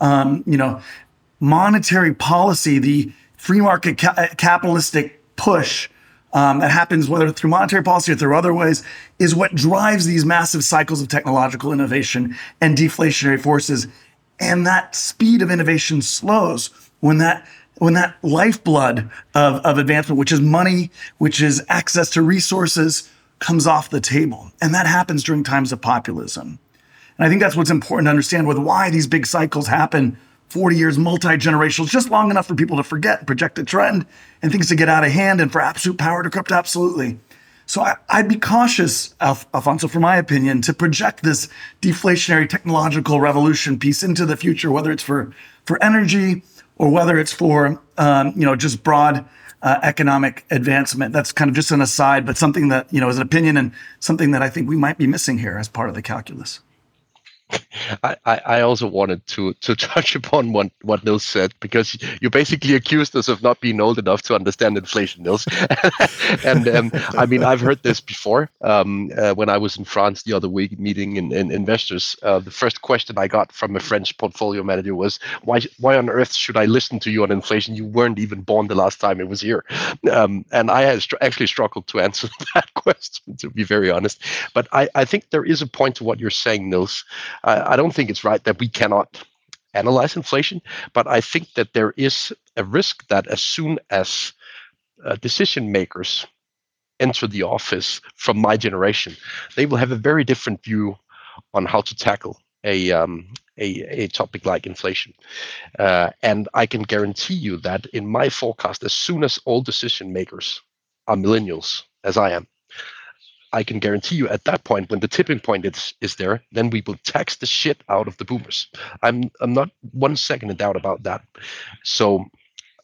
Um, you know, monetary policy, the free market ca- capitalistic push um, that happens whether through monetary policy or through other ways is what drives these massive cycles of technological innovation and deflationary forces. And that speed of innovation slows when that when that lifeblood of, of advancement, which is money, which is access to resources, comes off the table. And that happens during times of populism. And I think that's what's important to understand with why these big cycles happen 40 years, multi generational, just long enough for people to forget, project a trend, and things to get out of hand, and for absolute power to corrupt absolutely. So I, would be cautious, Alf- Alfonso, for my opinion, to project this deflationary technological revolution piece into the future, whether it's for, for energy or whether it's for um, you know just broad uh, economic advancement. That's kind of just an aside, but something that you know is an opinion and something that I think we might be missing here as part of the calculus. I, I also wanted to to touch upon what, what Niels said because you basically accused us of not being old enough to understand inflation, Niels. and um, I mean, I've heard this before. Um, uh, when I was in France the other week meeting in, in investors, uh, the first question I got from a French portfolio manager was, "Why why on earth should I listen to you on inflation? You weren't even born the last time it was here." Um, and I had str- actually struggled to answer that question, to be very honest. But I, I think there is a point to what you're saying, Niels. I, I don't think it's right that we cannot analyze inflation, but I think that there is a risk that as soon as uh, decision makers enter the office from my generation, they will have a very different view on how to tackle a um, a, a topic like inflation. Uh, and I can guarantee you that in my forecast, as soon as all decision makers are millennials, as I am, I can guarantee you at that point, when the tipping point is, is there, then we will tax the shit out of the boomers. I'm I'm not one second in doubt about that. So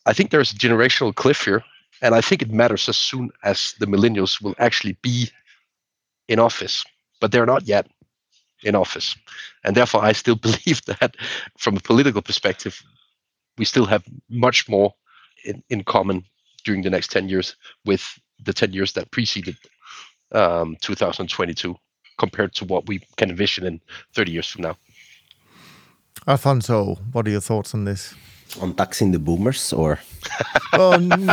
I think there's a generational cliff here, and I think it matters as soon as the millennials will actually be in office, but they're not yet in office, and therefore I still believe that from a political perspective, we still have much more in, in common during the next 10 years with the 10 years that preceded um, 2022 compared to what we can envision in 30 years from now. Alfonso, what are your thoughts on this? On taxing the boomers or? on,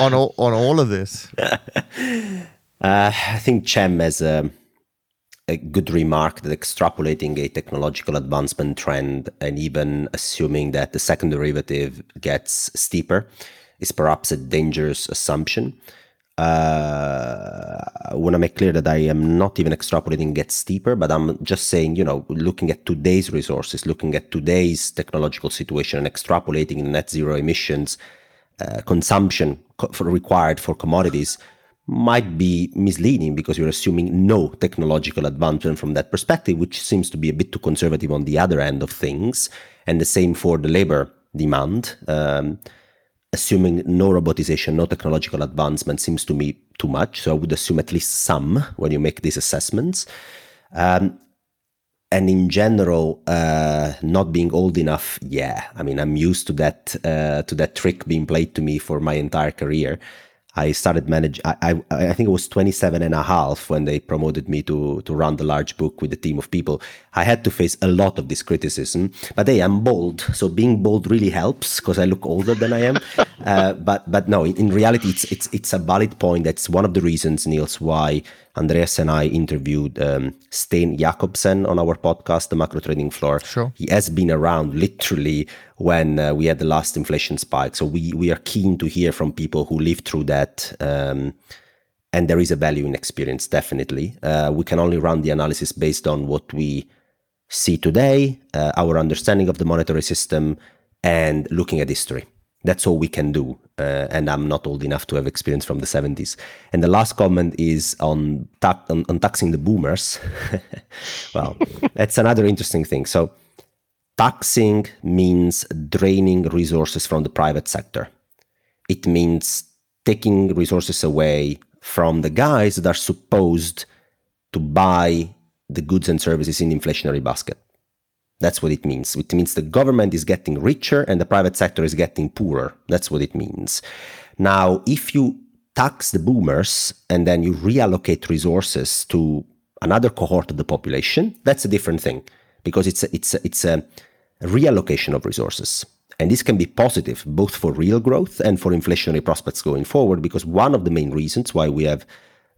on, all, on all of this? uh, I think Cem has a, a good remark that extrapolating a technological advancement trend and even assuming that the second derivative gets steeper is perhaps a dangerous assumption uh, I want to make clear that I am not even extrapolating get steeper, but I'm just saying, you know, looking at today's resources, looking at today's technological situation, and extrapolating net zero emissions uh, consumption co- for required for commodities might be misleading because you're assuming no technological advancement from that perspective, which seems to be a bit too conservative on the other end of things. And the same for the labor demand. Um, assuming no robotization, no technological advancement seems to me too much. So I would assume at least some when you make these assessments. Um, and in general, uh, not being old enough, yeah. I mean, I'm used to that uh, to that trick being played to me for my entire career. I started manage. I, I, I think it was 27 and a half when they promoted me to to run the large book with a team of people. I had to face a lot of this criticism, but hey, I'm bold, so being bold really helps because I look older than I am. uh, but but no, in, in, reality, it's it's it's a valid point. That's one of the reasons, Niels, why Andreas and I interviewed um, Steen Jakobsen on our podcast, The Macro Trading Floor. Sure. He has been around literally when uh, we had the last inflation spike. So we, we are keen to hear from people who lived through that um, and there is a value in experience, definitely. Uh, we can only run the analysis based on what we see today, uh, our understanding of the monetary system, and looking at history. That's all we can do. Uh, and I'm not old enough to have experience from the 70s. And the last comment is on, ta- on, on taxing the boomers. well, that's another interesting thing. So, taxing means draining resources from the private sector. It means taking resources away from the guys that are supposed to buy the goods and services in the inflationary basket. That's what it means. It means the government is getting richer and the private sector is getting poorer. That's what it means. Now, if you tax the boomers and then you reallocate resources to another cohort of the population, that's a different thing because it's a, it's a, it's a reallocation of resources. And this can be positive both for real growth and for inflationary prospects going forward because one of the main reasons why we have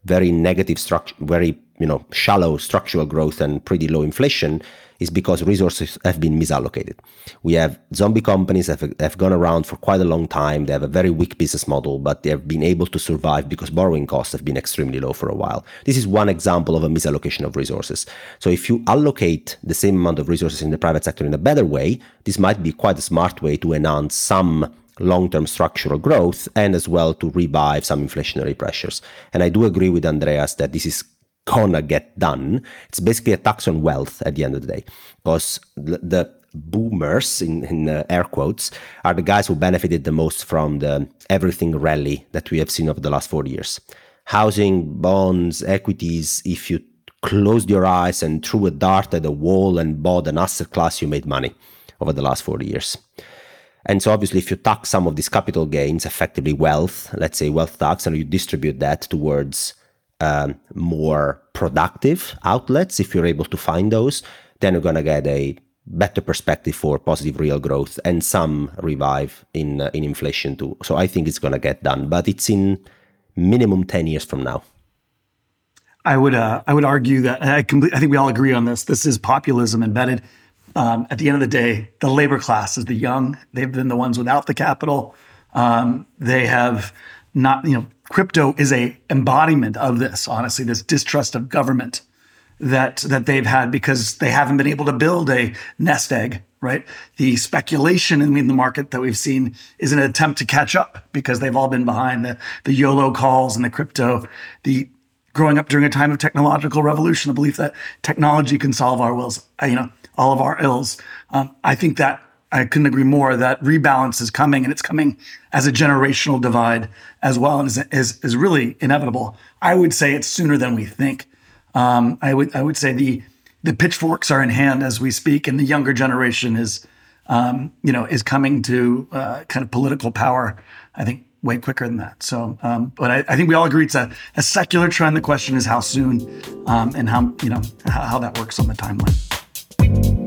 very negative structure, very you know shallow structural growth and pretty low inflation is because resources have been misallocated. We have zombie companies have, have gone around for quite a long time. They have a very weak business model, but they have been able to survive because borrowing costs have been extremely low for a while. This is one example of a misallocation of resources. So if you allocate the same amount of resources in the private sector in a better way, this might be quite a smart way to enhance some long-term structural growth and as well to revive some inflationary pressures. And I do agree with Andreas that this is gonna get done. It's basically a tax on wealth at the end of the day, because the, the boomers in, in uh, air quotes are the guys who benefited the most from the everything rally that we have seen over the last 40 years. Housing, bonds, equities, if you closed your eyes and threw a dart at a wall and bought an asset class, you made money over the last 40 years. And so obviously, if you tax some of these capital gains, effectively wealth, let's say wealth tax, and you distribute that towards um, more productive outlets, if you're able to find those, then you're going to get a better perspective for positive real growth and some revive in uh, in inflation too. So I think it's going to get done, but it's in minimum 10 years from now. I would uh, I would argue that I complete, I think we all agree on this. This is populism embedded um, at the end of the day, the labor class is the young. They've been the ones without the capital. Um, they have not, you know, crypto is a embodiment of this. Honestly, this distrust of government that that they've had because they haven't been able to build a nest egg. Right, the speculation in the market that we've seen is an attempt to catch up because they've all been behind the the YOLO calls and the crypto, the growing up during a time of technological revolution, a belief that technology can solve our wills, you know, all of our ills. Um, I think that I couldn't agree more that rebalance is coming and it's coming as a generational divide as well and is, is, is really inevitable. I would say it's sooner than we think. Um, I would I would say the the pitchforks are in hand as we speak, and the younger generation is um, you know is coming to uh, kind of political power. I think way quicker than that. So, um, but I, I, think we all agree it's a, a, secular trend. The question is how soon um, and how you know how, how that works on the timeline.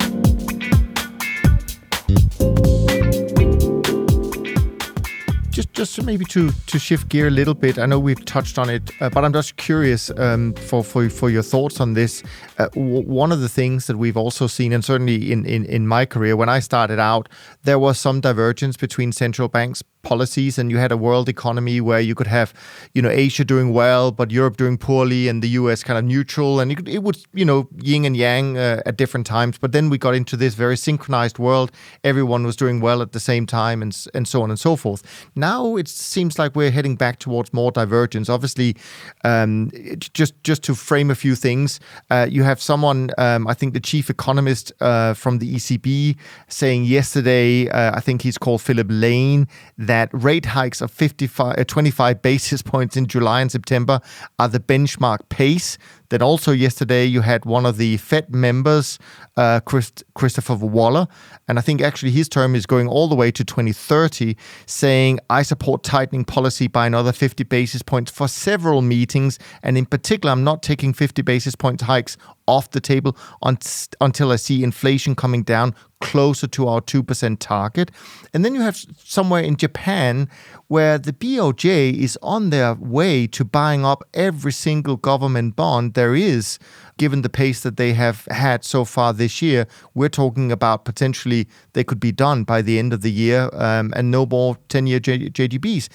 Just, maybe to to shift gear a little bit. I know we've touched on it, uh, but I'm just curious um, for for for your thoughts on this. Uh, w- one of the things that we've also seen, and certainly in, in in my career when I started out, there was some divergence between central banks policies and you had a world economy where you could have you know asia doing well but europe doing poorly and the us kind of neutral and it, it would you know yin and yang uh, at different times. But then we got into this very synchronized world. Everyone was doing well at the same time and and so on and so forth. Now it seems like we're heading back towards more divergence. Obviously um, just just to frame a few things uh, you have someone um, i think the chief economist uh, from the ecb saying yesterday uh, i think he's called philip lane that that rate hikes of 55, uh, 25 basis points in July and September are the benchmark pace. Then also yesterday you had one of the Fed members, uh, Christ- Christopher Waller, and I think actually his term is going all the way to 2030, saying I support tightening policy by another 50 basis points for several meetings, and in particular I'm not taking 50 basis points hikes off the table until I see inflation coming down closer to our 2% target. And then you have somewhere in Japan where the BOJ is on their way to buying up every single government bond there is, given the pace that they have had so far this year. We're talking about potentially they could be done by the end of the year um, and no more 10 year J- JGBs.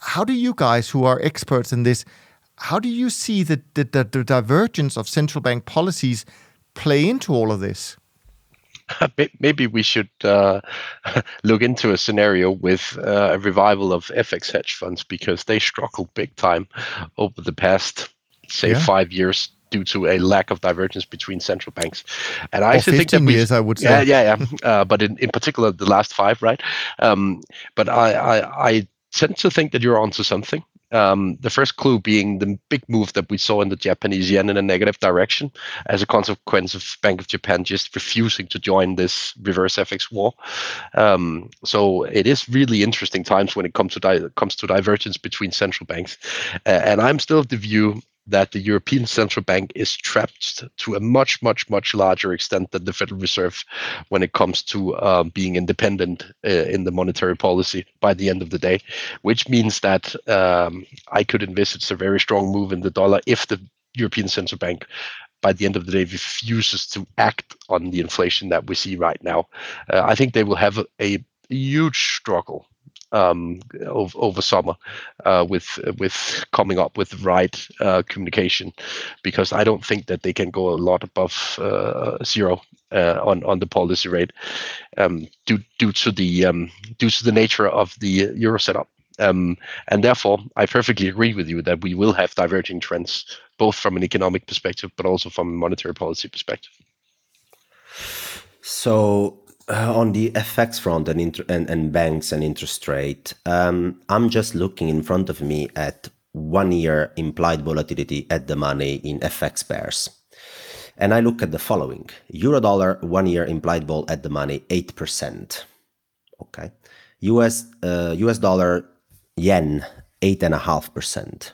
How do you guys, who are experts in this, how do you see the, the, the, the divergence of central bank policies play into all of this? maybe we should uh, look into a scenario with uh, a revival of FX hedge funds because they struggled big time over the past, say, yeah. five years due to a lack of divergence between central banks. And I actually think that we, years, I would say. Yeah, yeah, yeah. uh, but in, in particular, the last five, right? Um, but I, I, I tend to think that you're onto something. Um, the first clue being the big move that we saw in the Japanese yen in a negative direction as a consequence of Bank of Japan just refusing to join this reverse FX war. Um, so it is really interesting times when it comes to di- comes to divergence between central banks, uh, and I'm still of the view that the European Central Bank is trapped to a much, much, much larger extent than the Federal Reserve when it comes to um, being independent uh, in the monetary policy by the end of the day, which means that um, I could envisage a very strong move in the dollar if the European Central Bank by the end of the day refuses to act on the inflation that we see right now. Uh, I think they will have a, a huge struggle um, over, over summer uh, with with coming up with the right uh, communication, because I don't think that they can go a lot above uh, zero uh, on on the policy rate um, due due to the um, due to the nature of the euro setup. Um, and therefore, I perfectly agree with you that we will have diverging trends, both from an economic perspective, but also from a monetary policy perspective. So, uh, on the FX front and, inter- and, and banks and interest rate, um, I'm just looking in front of me at one year implied volatility at the money in FX pairs. And I look at the following Euro dollar, one year implied vol at the money, 8%. Okay. US, uh, US dollar, yen, 8.5%.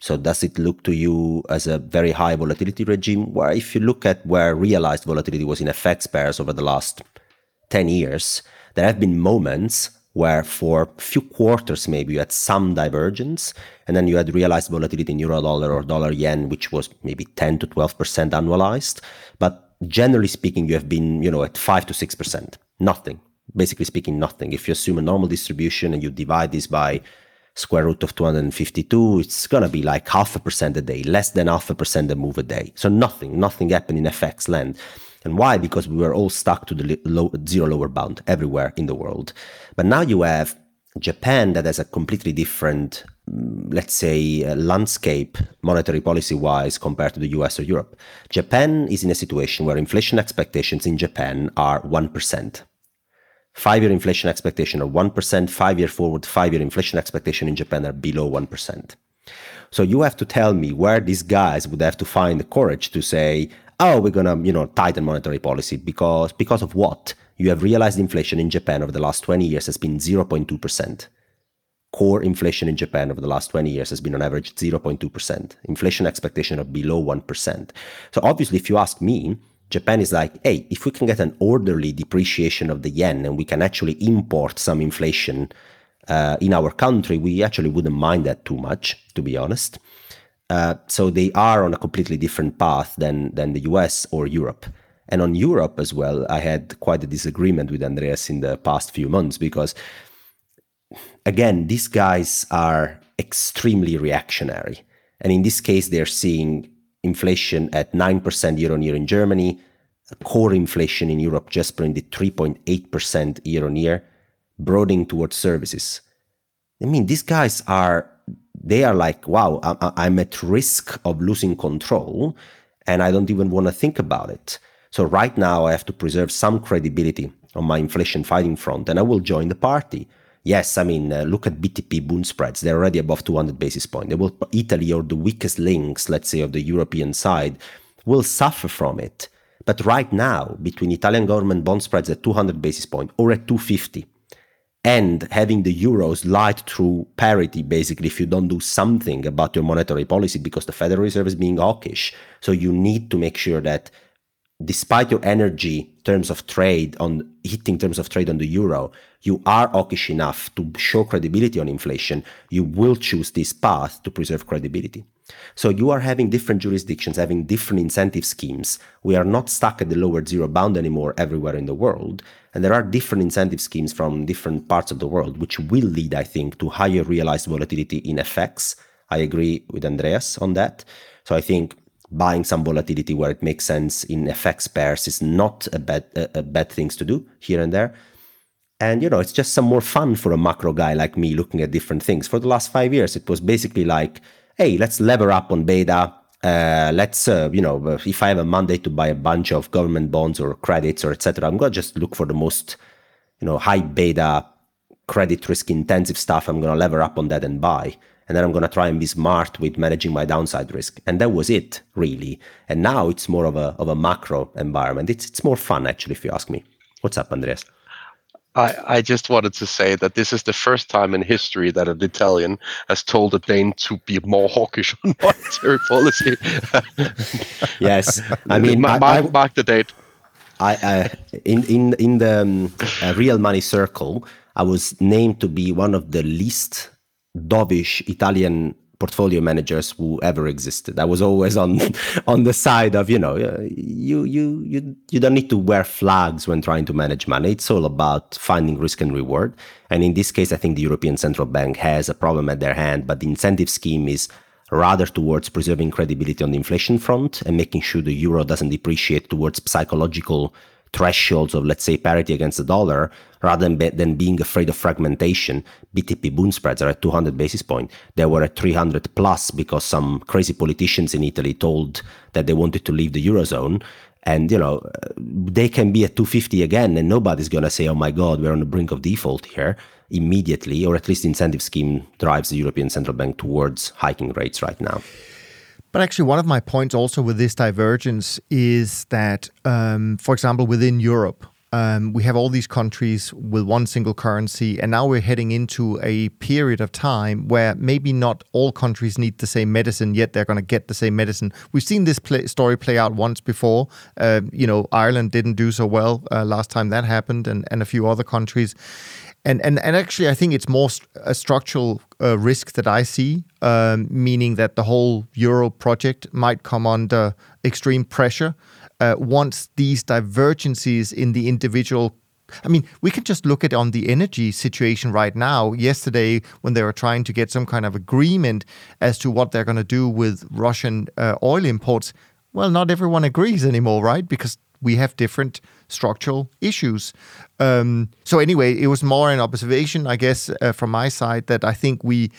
So does it look to you as a very high volatility regime? Where if you look at where realized volatility was in FX pairs over the last 10 years, there have been moments where for a few quarters maybe you had some divergence and then you had realized volatility in euro dollar or dollar yen which was maybe 10 to 12% annualized. But generally speaking you have been you know at 5 to 6% nothing. Basically speaking nothing. If you assume a normal distribution and you divide this by square root of 252 it's going to be like half a percent a day less than half a percent a move a day. So nothing nothing happened in fx land and why? Because we were all stuck to the low, zero lower bound everywhere in the world. But now you have Japan that has a completely different, mm, let's say, uh, landscape monetary policy wise compared to the US or Europe. Japan is in a situation where inflation expectations in Japan are 1%. Five year inflation expectation are 1%, five year forward, five year inflation expectation in Japan are below 1%. So you have to tell me where these guys would have to find the courage to say, oh, we're gonna you know tighten monetary policy because because of what? You have realized inflation in Japan over the last 20 years has been 0.2 percent. Core inflation in Japan over the last 20 years has been on average 0.2%. Inflation expectation of below 1%. So obviously, if you ask me, Japan is like, hey, if we can get an orderly depreciation of the yen and we can actually import some inflation uh, in our country, we actually wouldn't mind that too much, to be honest. Uh, so they are on a completely different path than than the US or Europe. And on Europe as well, I had quite a disagreement with Andreas in the past few months because, again, these guys are extremely reactionary. And in this case, they're seeing inflation at 9% year on year in Germany, core inflation in Europe just printed 3.8% year on year, broadening towards services. I mean, these guys are they are like, wow, I'm at risk of losing control and I don't even want to think about it. So right now I have to preserve some credibility on my inflation fighting front and I will join the party. Yes, I mean, uh, look at BTP Bund spreads. They're already above 200 basis points. They will, Italy or the weakest links, let's say, of the European side, will suffer from it. But right now, between Italian government bond spreads at 200 basis points or at 250, and having the euros slide through parity basically if you don't do something about your monetary policy because the federal reserve is being hawkish. So you need to make sure that despite your energy terms of trade on hitting terms of trade on the euro you are hawkish enough to show credibility on inflation. You will choose this path to preserve credibility. So you are having different jurisdictions having different incentive schemes. We are not stuck at the lower zero bound anymore everywhere in the world and there are different incentive schemes from different parts of the world, which will lead, I think, to higher realized volatility in FX, I agree with Andreas on that. So I think buying some volatility where it makes sense in FX pairs is not a bad a, a bad things to do here and there. And you know, it's just some more fun for a macro guy like me looking at different things. For the last five years, it was basically like, hey, let's lever up on beta. Uh, let's, uh, you know, if I have a mandate to buy a bunch of government bonds or credits or etc., I'm gonna just look for the most, you know, high beta credit risk intensive stuff. I'm gonna lever up on that and buy and then I'm going to try and be smart with managing my downside risk. And that was it, really. And now it's more of a of a macro environment. It's it's more fun actually, if you ask me. What's up, Andreas? I, I just wanted to say that this is the first time in history that an Italian has told a Dane to be more hawkish on monetary policy. yes, I mean, mark, I, I, mark the date. I, uh, in in in the um, uh, real money circle, I was named to be one of the least dovish Italian portfolio managers who ever existed. I was always on on the side of you know uh, you you you you don't need to wear flags when trying to manage money. It's all about finding risk and reward. And in this case, I think the European Central Bank has a problem at their hand, but the incentive scheme is rather towards preserving credibility on the inflation front and making sure the euro doesn't depreciate towards psychological thresholds of, let's say, parity against the dollar, rather than, than being afraid of fragmentation. BTP Bund spreads are at 200 basis point. They were at 300 plus because some crazy politicians in Italy told that they wanted to leave the eurozone. And you know they can be at 250 again, and nobody's gonna say, "Oh my God, we're on the brink of default here." Immediately, or at least the incentive scheme drives the European Central Bank towards hiking rates right now. But actually, one of my points also with this divergence is that, um, for example, within Europe, um, we have all these countries with one single currency, and now we're heading into a period of time where maybe not all countries need the same medicine, yet they're going to get the same medicine. We've seen this play, story play out once before. Uh, you know, Ireland didn't do so well uh, last time that happened, and, and a few other countries and and and actually, I think it's more a structural uh, risk that I see, um, meaning that the whole euro project might come under extreme pressure uh, once these divergences in the individual. I mean, we can just look at on the energy situation right now. Yesterday, when they were trying to get some kind of agreement as to what they're going to do with Russian uh, oil imports, well, not everyone agrees anymore, right? Because we have different structural issues. Um, so anyway, it was more an observation, I guess, uh, from my side that I think we,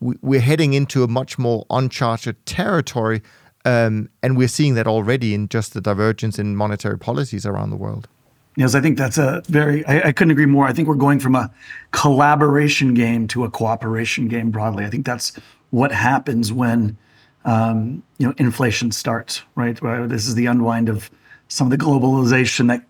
we are heading into a much more uncharted territory, um, and we're seeing that already in just the divergence in monetary policies around the world. Yes, I think that's a very. I, I, couldn't agree more. I think we're going from a collaboration game to a cooperation game broadly. I think that's what happens when um, you know inflation starts. Right, this is the unwind of some of the globalization that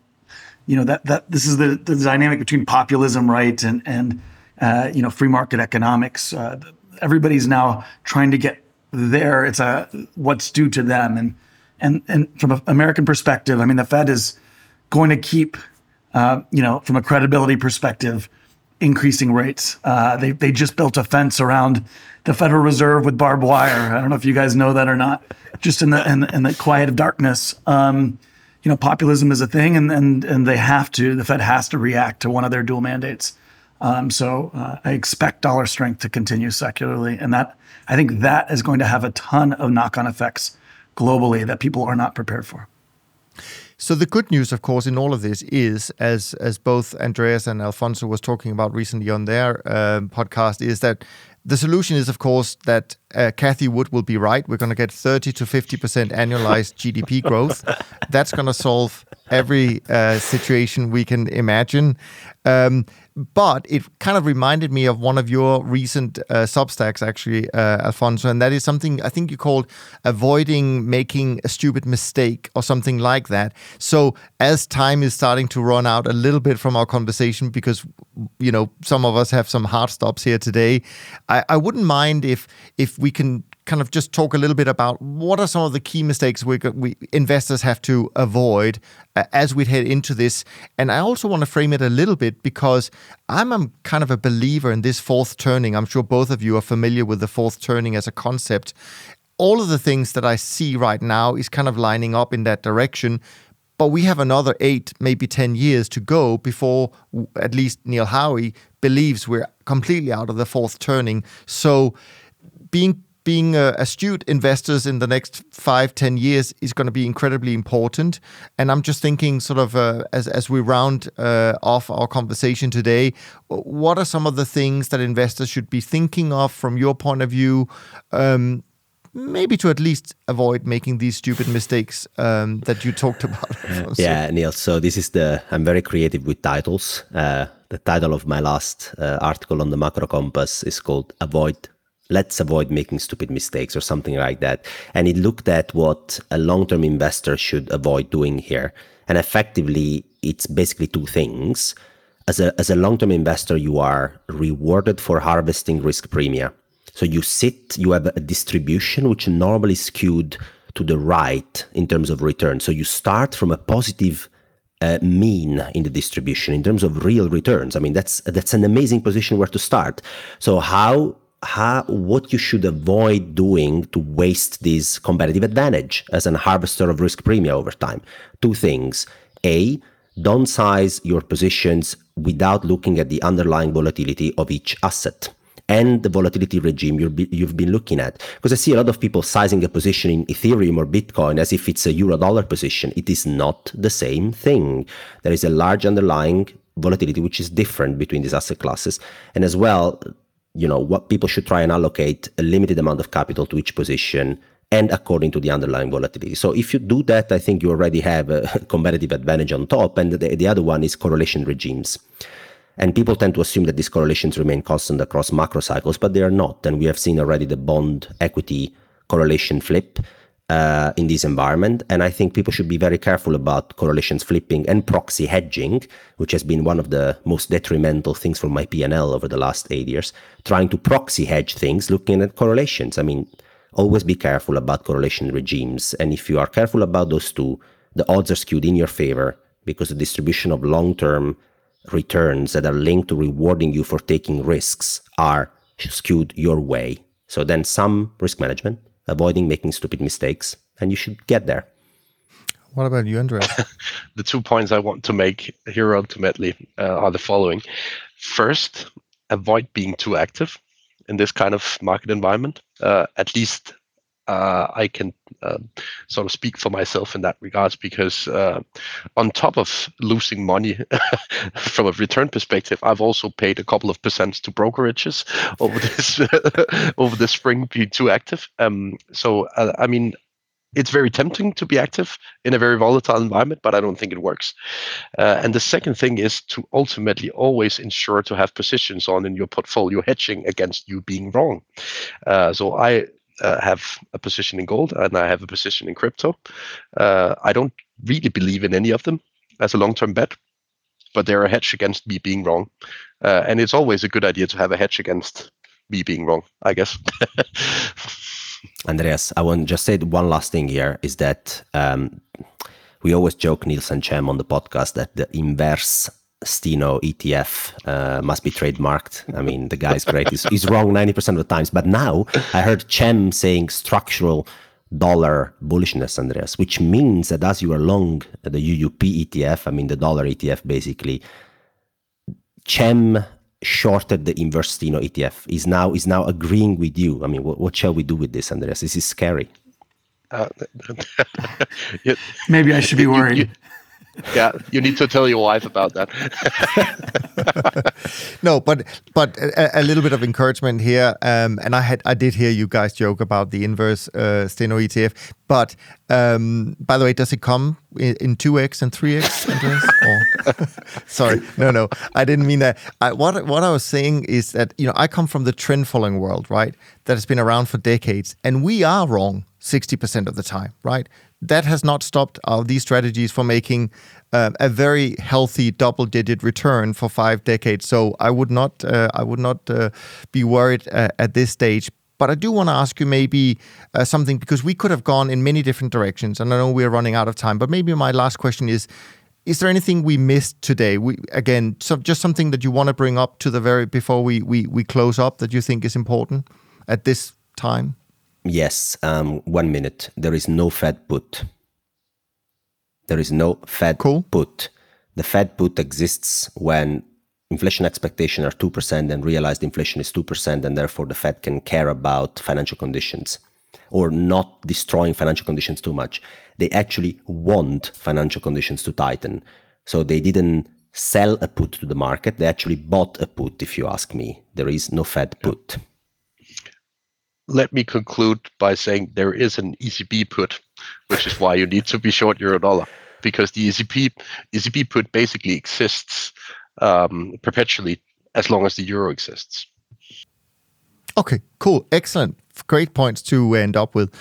you know that that this is the, the dynamic between populism right and and uh, you know free market economics uh, everybody's now trying to get there it's a what's due to them and and and from an american perspective i mean the fed is going to keep uh, you know from a credibility perspective increasing rates uh, they, they just built a fence around the federal reserve with barbed wire i don't know if you guys know that or not just in the in, in the quiet of darkness um, you know, populism is a thing, and and and they have to. The Fed has to react to one of their dual mandates. Um, so uh, I expect dollar strength to continue secularly, and that I think that is going to have a ton of knock-on effects globally that people are not prepared for. So the good news, of course, in all of this is, as as both Andreas and Alfonso was talking about recently on their uh, podcast, is that the solution is, of course, that uh, Cathie Wood will be right. We're going to get 30 to 50% annualized GDP growth. That's going to solve every uh, situation we can imagine. But it kind of reminded me of one of your recent uh, Substacks, actually, uh, Alfonso, and that is something I think you called avoiding making a stupid mistake or something like that. So as time is starting to run out a little bit from our conversation, because you know some of us have some hard stops here today, I, I wouldn't mind if if we can kind of just talk a little bit about what are some of the key mistakes we, we investors have to avoid uh, as we head into this. And I also want to frame it a little bit because I'm a, kind of a believer in this fourth turning. I'm sure both of you are familiar with the fourth turning as a concept. All of the things that I see right now is kind of lining up in that direction. But we have another eight, maybe 10 years to go before at least Neil Howe believes we're completely out of the fourth turning. So being being uh, astute investors in the next five, ten years is going to be incredibly important. And I'm just thinking, sort of, uh, as as we round uh, off our conversation today, what are some of the things that investors should be thinking of from your point of view? Um, maybe to at least avoid making these stupid mistakes um, that you talked about. yeah, Niels. So this is the I'm very creative with titles. Uh, the title of my last uh, article on the Macro Compass is called "Avoid." Let's avoid making stupid mistakes or something like that. And it looked at what a long term investor should avoid doing here. And effectively, it's basically two things. As a, as a long term investor, you are rewarded for harvesting risk premia. So you sit, you have a distribution which normally skewed to the right in terms of return. So you start from a positive uh, mean in the distribution in terms of real returns. I mean, that's that's an amazing position where to start. So how how what you should avoid doing to waste this competitive advantage as an harvester of risk premium over time. Two things. A, don't size your positions without looking at the underlying volatility of each asset and the volatility regime you've been looking at. Because I see a lot of people sizing a position in Ethereum or Bitcoin as if it's a euro dollar position. It is not the same thing. There is a large underlying volatility which is different between these asset classes. And as well, you know, what people should try and allocate a limited amount of capital to each position and according to the underlying volatility. So if you do that, I think you already have a competitive advantage on top. And the, the other one is correlation regimes. And people tend to assume that these correlations remain constant across macro cycles, but they are not. And we have seen already the bond equity correlation flip uh, in this environment. And I think people should be very careful about correlations flipping and proxy hedging, which has been one of the most detrimental things for my PL over the last eight years. Trying to proxy hedge things, looking at correlations. I mean, always be careful about correlation regimes. And if you are careful about those two, the odds are skewed in your favor because the distribution of long term returns that are linked to rewarding you for taking risks are skewed your way. So then some risk management, avoiding making stupid mistakes, and you should get there. What about you, Andreas? the two points I want to make here ultimately uh, are the following. First, avoid being too active in this kind of market environment. Uh, at least uh, I can uh, sort of speak for myself in that regards because uh, on top of losing money from a return perspective, I've also paid a couple of percents to brokerages over this over the spring being too active. Um, so uh, I mean, it's very tempting to be active in a very volatile environment, but I don't think it works. Uh, and the second thing is to ultimately always ensure to have positions on in your portfolio hedging against you being wrong. Uh, so I uh, have a position in gold and I have a position in crypto. Uh, I don't really believe in any of them as a long term bet, but they're a hedge against me being wrong. Uh, and it's always a good idea to have a hedge against me being wrong, I guess. Andreas, I want to just say one last thing here is that um, we always joke, Niels and Cem, on the podcast that the inverse Steno ETF uh, must be trademarked. I mean, the guy's great. He's, he's wrong 90% of the times. But now I heard Cem saying structural dollar bullishness, Andreas, which means that as you are long the UUP ETF, I mean, the dollar ETF basically, Cem shorted the inverse Steno ETF is now is now agreeing with you. I mean, what, what shall we do with this, Andreas? This is scary. Uh, Maybe I should be worried. You, you, yeah, you need to tell your wife about that. no, but but a, a, little bit of encouragement here, um, and I had I did hear you guys joke about the inverse uh, Steno ETF, but um, by the way, does it come in two X and three X? sorry, no, no, I didn't mean that. I, what what I was saying is that you know I come from the trend following world, right? That has been around for decades, and we are wrong 60% of the time, right? That has not stopped uh, these strategies from making uh, a very healthy double-digit return for five decades. So I would not, uh, I would not uh, be worried uh, at this stage. But I do want to ask you maybe uh, something because we could have gone in many different directions, and I know we're running out of time. But maybe my last question is: Is there anything we missed today? We again, so just something that you want to bring up to the very before we we we close up that you think is important at this time. Yes, um, one minute. There is no Fed put. There is no Fed cool. put. The Fed put exists when inflation expectation are 2% and realized inflation is 2% and therefore the fed can care about financial conditions or not destroying financial conditions too much they actually want financial conditions to tighten so they didn't sell a put to the market they actually bought a put if you ask me there is no fed put let me conclude by saying there is an ecb put which is why you need to be short euro dollar because the ecb ecb put basically exists um, perpetually as long as the euro exists. Okay, cool, excellent, great points to end up with.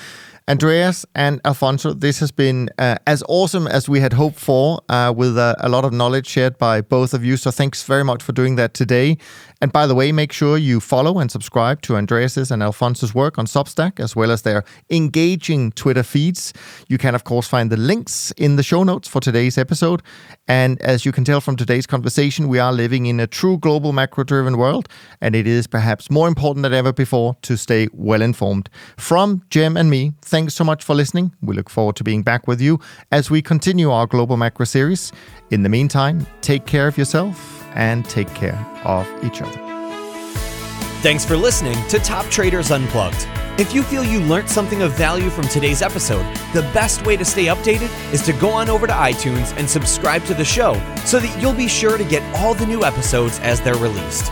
Andreas and Alfonso, this has been uh, as awesome as we had hoped for, uh, with uh, a lot of knowledge shared by both of you. So thanks very much for doing that today. And by the way, make sure you follow and subscribe to Andreas's and Alfonso's work on Substack, as well as their engaging Twitter feeds. You can, of course, find the links in the show notes for today's episode. And as you can tell from today's conversation, we are living in a true global macro driven world, and it is perhaps more important than ever before to stay well informed. From Cem and me, thanks so much for listening. We look forward to being back with you as we continue our global macro series. In the meantime, take care of yourself and take care of each other. Thanks for listening to Top Traders Unplugged. If you feel you learned something of value from today's episode, the best way to stay updated is to go on over to iTunes and subscribe to the show so that you'll be sure to get all the new episodes as they're released.